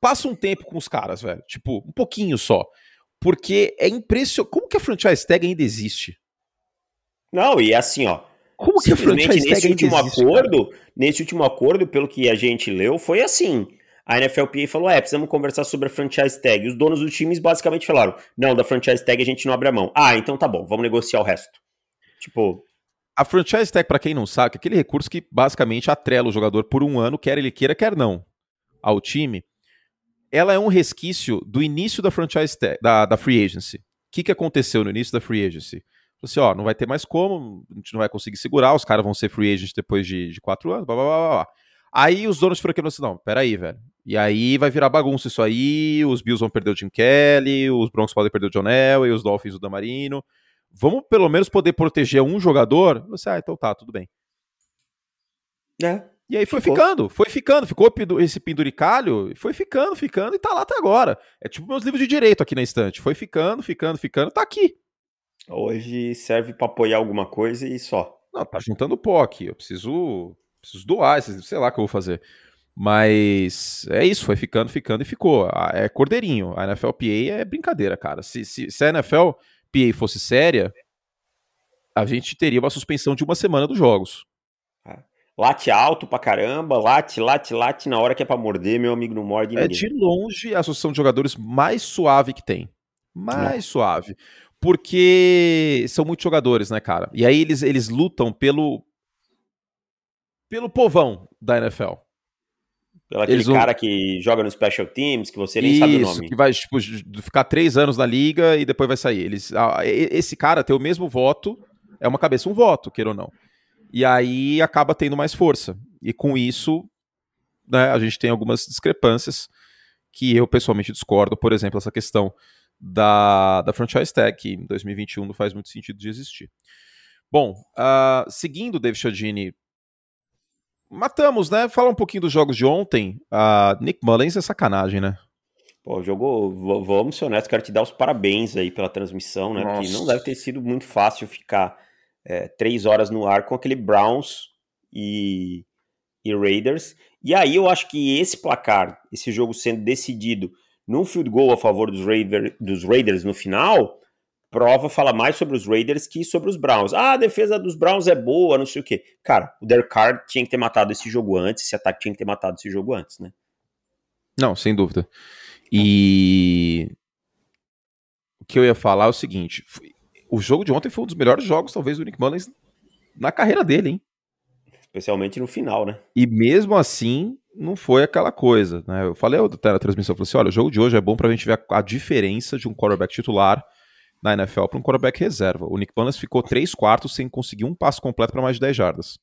Passa um tempo com os caras, velho. Tipo, um pouquinho só. Porque é impressionante. Como que a franchise tag ainda existe? Não, e é assim, ó. Como que a franchise nesse tag último existe, acordo, cara? nesse último acordo, pelo que a gente leu, foi assim. A NFLPA falou: é, precisamos conversar sobre a franchise tag. Os donos dos times basicamente falaram: não, da franchise tag a gente não abre a mão. Ah, então tá bom, vamos negociar o resto. Tipo. A franchise tag, para quem não sabe, é aquele recurso que basicamente atrela o jogador por um ano, quer ele queira, quer não, ao time ela é um resquício do início da franchise tag, da, da free agency. O que, que aconteceu no início da free agency? Assim, ó, não vai ter mais como, a gente não vai conseguir segurar, os caras vão ser free agents depois de, de quatro anos, blá, blá, blá, blá. Aí os donos foram aqui e assim, não, peraí, velho. E aí vai virar bagunça isso aí, os Bills vão perder o Jim Kelly, os Broncos podem perder o John Elway, os Dolphins o Damarino. Vamos pelo menos poder proteger um jogador? Você, ah, então tá, tudo bem. É, e aí foi ficou. ficando, foi ficando, ficou esse penduricalho, foi ficando, ficando e tá lá até agora. É tipo meus livros de direito aqui na estante. Foi ficando, ficando, ficando, tá aqui. Hoje serve para apoiar alguma coisa e só. Não, tá juntando pó aqui. Eu preciso, preciso doar, sei lá o que eu vou fazer. Mas é isso, foi ficando, ficando e ficou. É cordeirinho. A NFLPA é brincadeira, cara. Se, se, se a NFLPA fosse séria, a gente teria uma suspensão de uma semana dos jogos. Late alto pra caramba, late, late, late na hora que é pra morder, meu amigo não morde É de longe a associação de jogadores mais suave que tem. Mais é. suave. Porque são muitos jogadores, né, cara? E aí eles, eles lutam pelo pelo povão da NFL. Pelo aquele cara que joga no Special Teams, que você nem Isso, sabe o nome. que vai tipo, ficar três anos na liga e depois vai sair. Eles, esse cara tem o mesmo voto, é uma cabeça, um voto, queira ou não e aí acaba tendo mais força. E com isso, né, a gente tem algumas discrepâncias que eu pessoalmente discordo, por exemplo, essa questão da, da franchise tag, que em 2021 não faz muito sentido de existir. Bom, uh, seguindo David Chodini, matamos, né? Fala um pouquinho dos jogos de ontem. Uh, Nick Mullins é sacanagem, né? Pô, jogou. Vamos ser honestos, quero te dar os parabéns aí pela transmissão, né? Nossa. Porque não deve ter sido muito fácil ficar é, três horas no ar com aquele Browns e, e Raiders. E aí eu acho que esse placar, esse jogo sendo decidido num field goal a favor dos, dos Raiders no final, prova fala mais sobre os Raiders que sobre os Browns. Ah, a defesa dos Browns é boa, não sei o quê. Cara, o Derek Carr tinha que ter matado esse jogo antes, esse ataque tinha que ter matado esse jogo antes, né? Não, sem dúvida. E o que eu ia falar é o seguinte: o jogo de ontem foi um dos melhores jogos, talvez, do Nick Mullins na carreira dele, hein? Especialmente no final, né? E mesmo assim, não foi aquela coisa, né? Eu falei até na transmissão, eu falei assim, olha, o jogo de hoje é bom pra gente ver a, a diferença de um quarterback titular na NFL para um quarterback reserva. O Nick Mullins ficou três quartos sem conseguir um passo completo para mais de 10 jardas.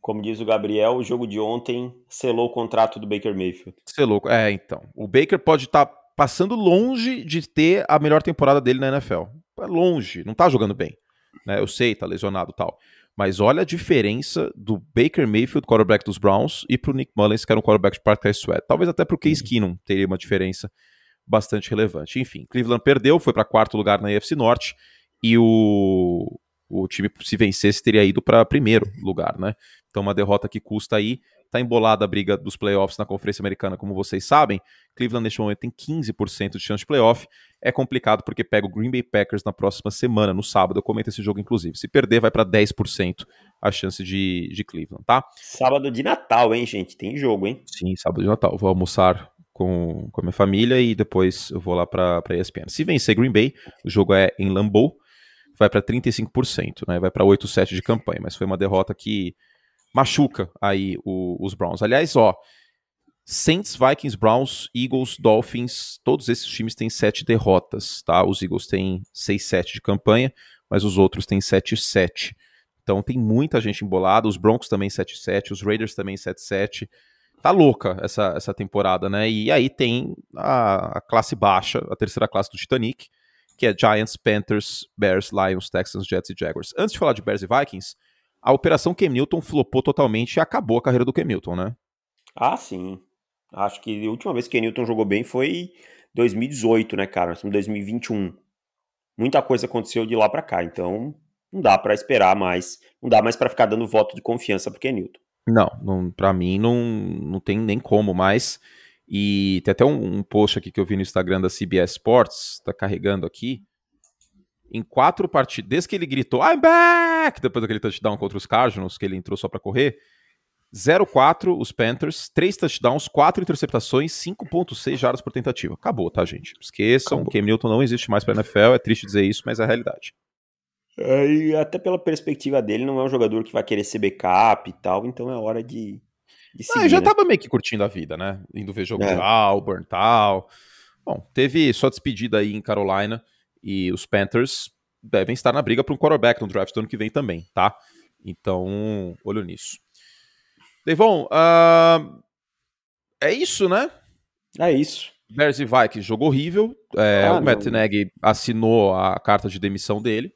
Como diz o Gabriel, o jogo de ontem selou o contrato do Baker Mayfield. Selou, é, então. O Baker pode estar tá passando longe de ter a melhor temporada dele na NFL é longe, não tá jogando bem. Né? Eu sei, tá lesionado tal. Mas olha a diferença do Baker Mayfield, quarterback dos Browns, e pro Nick Mullins, que era um quarterback de Parker Sweat. Talvez até pro Case uhum. Keenum teria uma diferença bastante relevante. Enfim, Cleveland perdeu, foi para quarto lugar na AFC Norte, e o, o time, se vencesse, teria ido para primeiro lugar, né? Então, uma derrota que custa aí. Tá embolada a briga dos playoffs na Conferência Americana, como vocês sabem. Cleveland, neste momento, tem 15% de chance de playoff é complicado porque pega o Green Bay Packers na próxima semana, no sábado. Eu comento esse jogo, inclusive. Se perder, vai para 10% a chance de, de Cleveland, tá? Sábado de Natal, hein, gente? Tem jogo, hein? Sim, sábado de Natal. Vou almoçar com, com a minha família e depois eu vou lá para ESPN. Se vencer Green Bay, o jogo é em Lambeau, vai para 35%, né? Vai para 8-7 de campanha, mas foi uma derrota que machuca aí o, os Browns. Aliás, ó, Saints, Vikings, Browns, Eagles, Dolphins, todos esses times têm sete derrotas, tá? Os Eagles têm 6-7 de campanha, mas os outros têm 7-7. Então tem muita gente embolada, os Broncos também 7-7, os Raiders também 7-7. Tá louca essa, essa temporada, né? E aí tem a, a classe baixa, a terceira classe do Titanic, que é Giants, Panthers, Bears, Lions, Texans, Jets e Jaguars. Antes de falar de Bears e Vikings, a operação Newton flopou totalmente e acabou a carreira do Newton, né? Ah, sim. Acho que a última vez que Newton jogou bem foi 2018, né, cara? Nós estamos em 2021. Muita coisa aconteceu de lá para cá, então não dá para esperar mais, não dá mais para ficar dando voto de confiança pro Newton. Não, não para mim não, não tem nem como mais. E tem até um, um, post aqui que eu vi no Instagram da CBS Sports, tá carregando aqui. Em quatro partidas, desde que ele gritou I'm back, depois daquele touchdown contra os Cardinals, que ele entrou só para correr, 0-4 os Panthers, 3 touchdowns, 4 interceptações, 5.6 jardas por tentativa. Acabou, tá, gente? Esqueçam, Acabou. Cam Newton não existe mais pra NFL, é triste dizer isso, mas é a realidade. É, e até pela perspectiva dele, não é um jogador que vai querer ser backup e tal, então é hora de, de seguir, ah, já né? tava meio que curtindo a vida, né? Indo ver jogo é. de Auburn e tal. Bom, teve só despedida aí em Carolina e os Panthers devem estar na briga para um quarterback no draft do ano que vem também, tá? Então, olho nisso. Devon, uh, é isso, né? É isso. Bears e Vikings, jogo horrível. É, ah, o Matt Nagy assinou a carta de demissão dele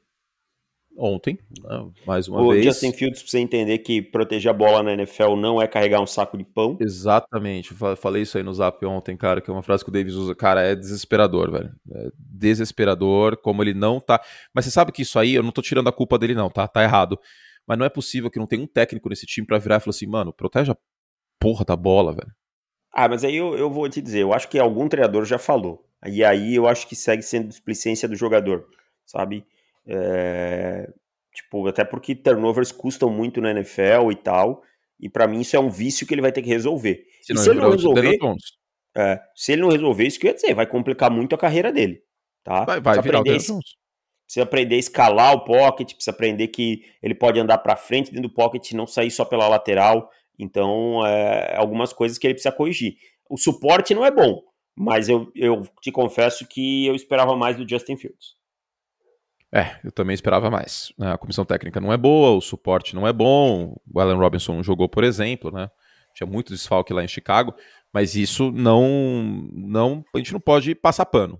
ontem, né? mais uma o vez. O Justin Fields precisa entender que proteger a bola na NFL não é carregar um saco de pão. Exatamente, falei isso aí no Zap ontem, cara, que é uma frase que o Davis usa. Cara, é desesperador, velho. É desesperador, como ele não tá. Mas você sabe que isso aí, eu não tô tirando a culpa dele, não, tá? Tá errado. Mas não é possível que não tenha um técnico nesse time para virar e falar assim, mano, protege a porra da bola, velho. Ah, mas aí eu, eu vou te dizer, eu acho que algum treinador já falou. E aí eu acho que segue sendo displicência do jogador, sabe? É, tipo, até porque turnovers custam muito na NFL e tal. E para mim isso é um vício que ele vai ter que resolver. Se, não, se ele não resolver, é, se ele não resolver, isso que eu ia dizer, vai complicar muito a carreira dele, tá? Vai, vai virar aprender, Precisa aprender a escalar o pocket, precisa aprender que ele pode andar para frente dentro do pocket, não sair só pela lateral. Então, é, algumas coisas que ele precisa corrigir. O suporte não é bom, mas eu, eu te confesso que eu esperava mais do Justin Fields. É, eu também esperava mais. Né? A comissão técnica não é boa, o suporte não é bom. O Allen Robinson jogou, por exemplo, né? Tinha muito desfalque lá em Chicago, mas isso não, não, a gente não pode passar pano.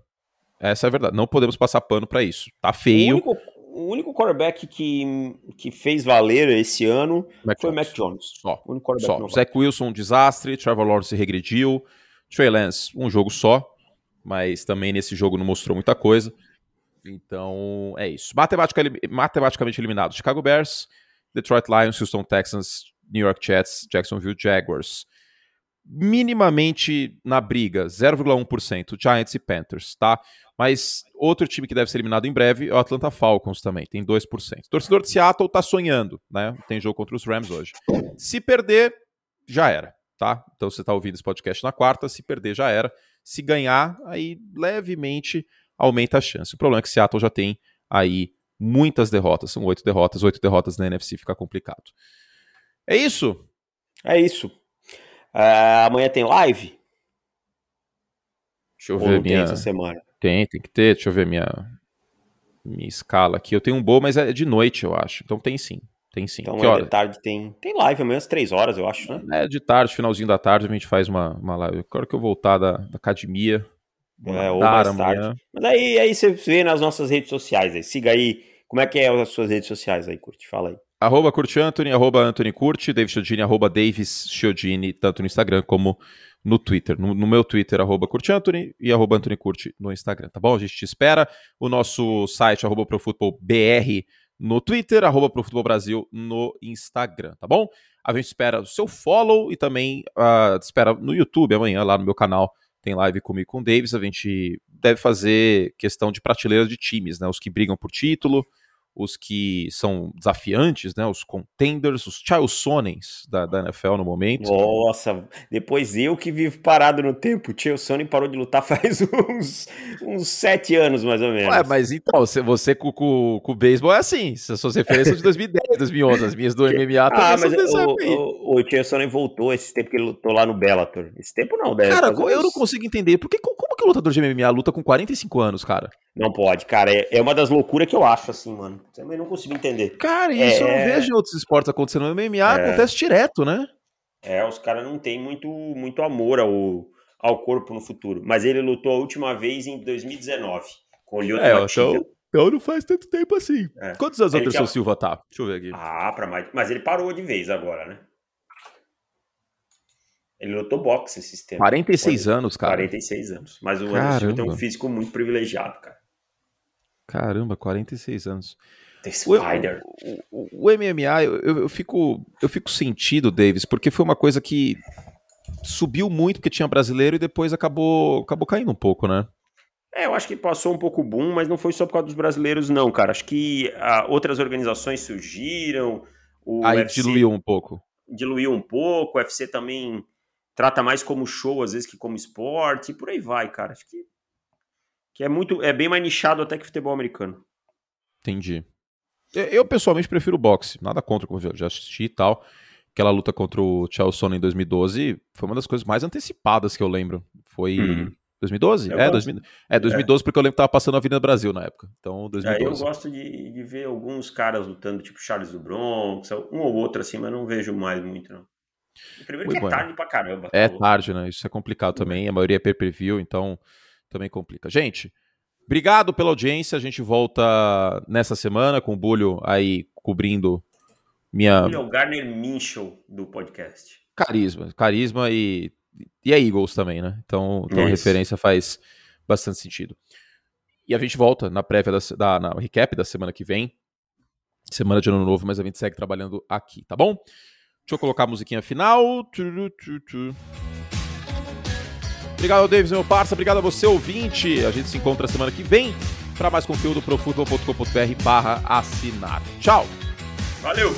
Essa é a verdade. Não podemos passar pano para isso. Tá feio. O único, o único quarterback que, que fez valer esse ano Mac foi o Mac Jones. Só. O único só. Zach Wilson, um desastre. Trevor Lawrence regrediu. Trey Lance, um jogo só. Mas também nesse jogo não mostrou muita coisa. Então, é isso. Matematicamente eliminado: Chicago Bears, Detroit Lions, Houston Texans, New York Jets, Jacksonville Jaguars minimamente na briga, 0,1%, Giants e Panthers, tá? Mas outro time que deve ser eliminado em breve é o Atlanta Falcons também, tem 2%. O torcedor de Seattle tá sonhando, né? Tem jogo contra os Rams hoje. Se perder, já era, tá? Então você tá ouvindo esse podcast na quarta, se perder já era. Se ganhar, aí levemente aumenta a chance. O problema é que Seattle já tem aí muitas derrotas, são oito derrotas, oito derrotas na NFC fica complicado. É isso? É isso. Uh, amanhã tem live? Deixa eu Ou ver minha. Tem essa semana? Tem, tem que ter. Deixa eu ver minha minha escala aqui. Eu tenho um bom, mas é de noite, eu acho. Então tem sim. Tem sim. Então que é de tarde tem, tem live amanhã às três horas, eu acho, né? É de tarde, finalzinho da tarde, a gente faz uma, uma live. Agora que eu voltar da, da academia. É, ou mais amanhã. tarde. Mas aí, aí você vê nas nossas redes sociais. Aí. Siga aí. Como é que é as suas redes sociais aí, Curte? Fala aí. Arroba Curte Anthony, arroba Anthony Curte, David Chiodini, arroba Davis Chiodini, tanto no Instagram como no Twitter. No, no, meu Twitter, arroba Curte Anthony e arroba Anthony Curte no Instagram, tá bom? A gente te espera. O nosso site, arroba ProFutebolBR no Twitter, arroba Brasil no Instagram, tá bom? A gente espera o seu follow e também uh, espera no YouTube amanhã, lá no meu canal, tem live comigo com o Davis, a gente deve fazer questão de prateleira de times, né? Os que brigam por título, os que são desafiantes, né? Os contenders, os Chilsonens da, da NFL no momento. Nossa, depois eu que vivo parado no tempo. O Chilsonen parou de lutar faz uns, uns sete anos, mais ou menos. Ué, mas então, você, você com, com, com o beisebol é assim. Se suas referências de 2010, 2011, as minhas do MMA ah, mas o, o, o Chilsonen voltou esse tempo que ele lutou lá no Bellator. Esse tempo não, deve Cara, eu não consigo entender. Porque como que o lutador de MMA luta com 45 anos, cara? Não pode, cara. É, é uma das loucuras que eu acho, assim, mano. Também não consigo entender. Cara, isso é... eu não vejo em outros esportes acontecendo. No MMA é... acontece direto, né? É, os caras não têm muito, muito amor ao, ao corpo no futuro. Mas ele lutou a última vez em 2019, com o Lyoto é, então, então não faz tanto tempo assim. É. Quantos anos o Anderson. Silva tá? Deixa eu ver aqui. Ah, pra mais. Mas ele parou de vez agora, né? Ele lutou boxe esse tempo. 46 anos, cara. 46 anos. Mas o Anderson tem um físico muito privilegiado, cara. Caramba, 46 anos. The Spider. O, o, o MMA, eu, eu, fico, eu fico sentido, Davis, porque foi uma coisa que subiu muito porque tinha brasileiro e depois acabou, acabou caindo um pouco, né? É, eu acho que passou um pouco boom, mas não foi só por causa dos brasileiros, não, cara. Acho que ah, outras organizações surgiram. O Aí UFC diluiu um pouco. Diluiu um pouco. O UFC também trata mais como show, às vezes, que como esporte, e por aí vai, cara. Acho que que é muito é bem mais nichado até que futebol americano. Entendi. Eu pessoalmente prefiro boxe, nada contra, como eu já assisti e tal. Aquela luta contra o Chelson em 2012 foi uma das coisas mais antecipadas que eu lembro. Foi uhum. 2012? é, 2000, é, 2012 é. porque eu lembro que tava passando a Avenida Brasil na época. Então, 2012. É, eu gosto de, de ver alguns caras lutando, tipo Charles do Bronx, um ou outro assim, mas não vejo mais muito, não. Primeiro que é tarde pra caramba. É tarde, né? Isso é complicado também. A maioria é pay-per-view, então também complica. Gente, obrigado pela audiência. A gente volta nessa semana com o Bulho aí cobrindo minha. Bulho é o Garner Minchel do podcast. Carisma, carisma e, e é Eagles também, né? Então, então a referência faz bastante sentido. E a gente volta na prévia da, da na recap da semana que vem. Semana de ano novo, mas a gente segue trabalhando aqui, tá bom? Deixa eu colocar a musiquinha final. Obrigado Davis, meu parça. Obrigado a você, ouvinte. A gente se encontra semana que vem para mais conteúdo pro futebol.com.br barra assinar. Tchau. Valeu.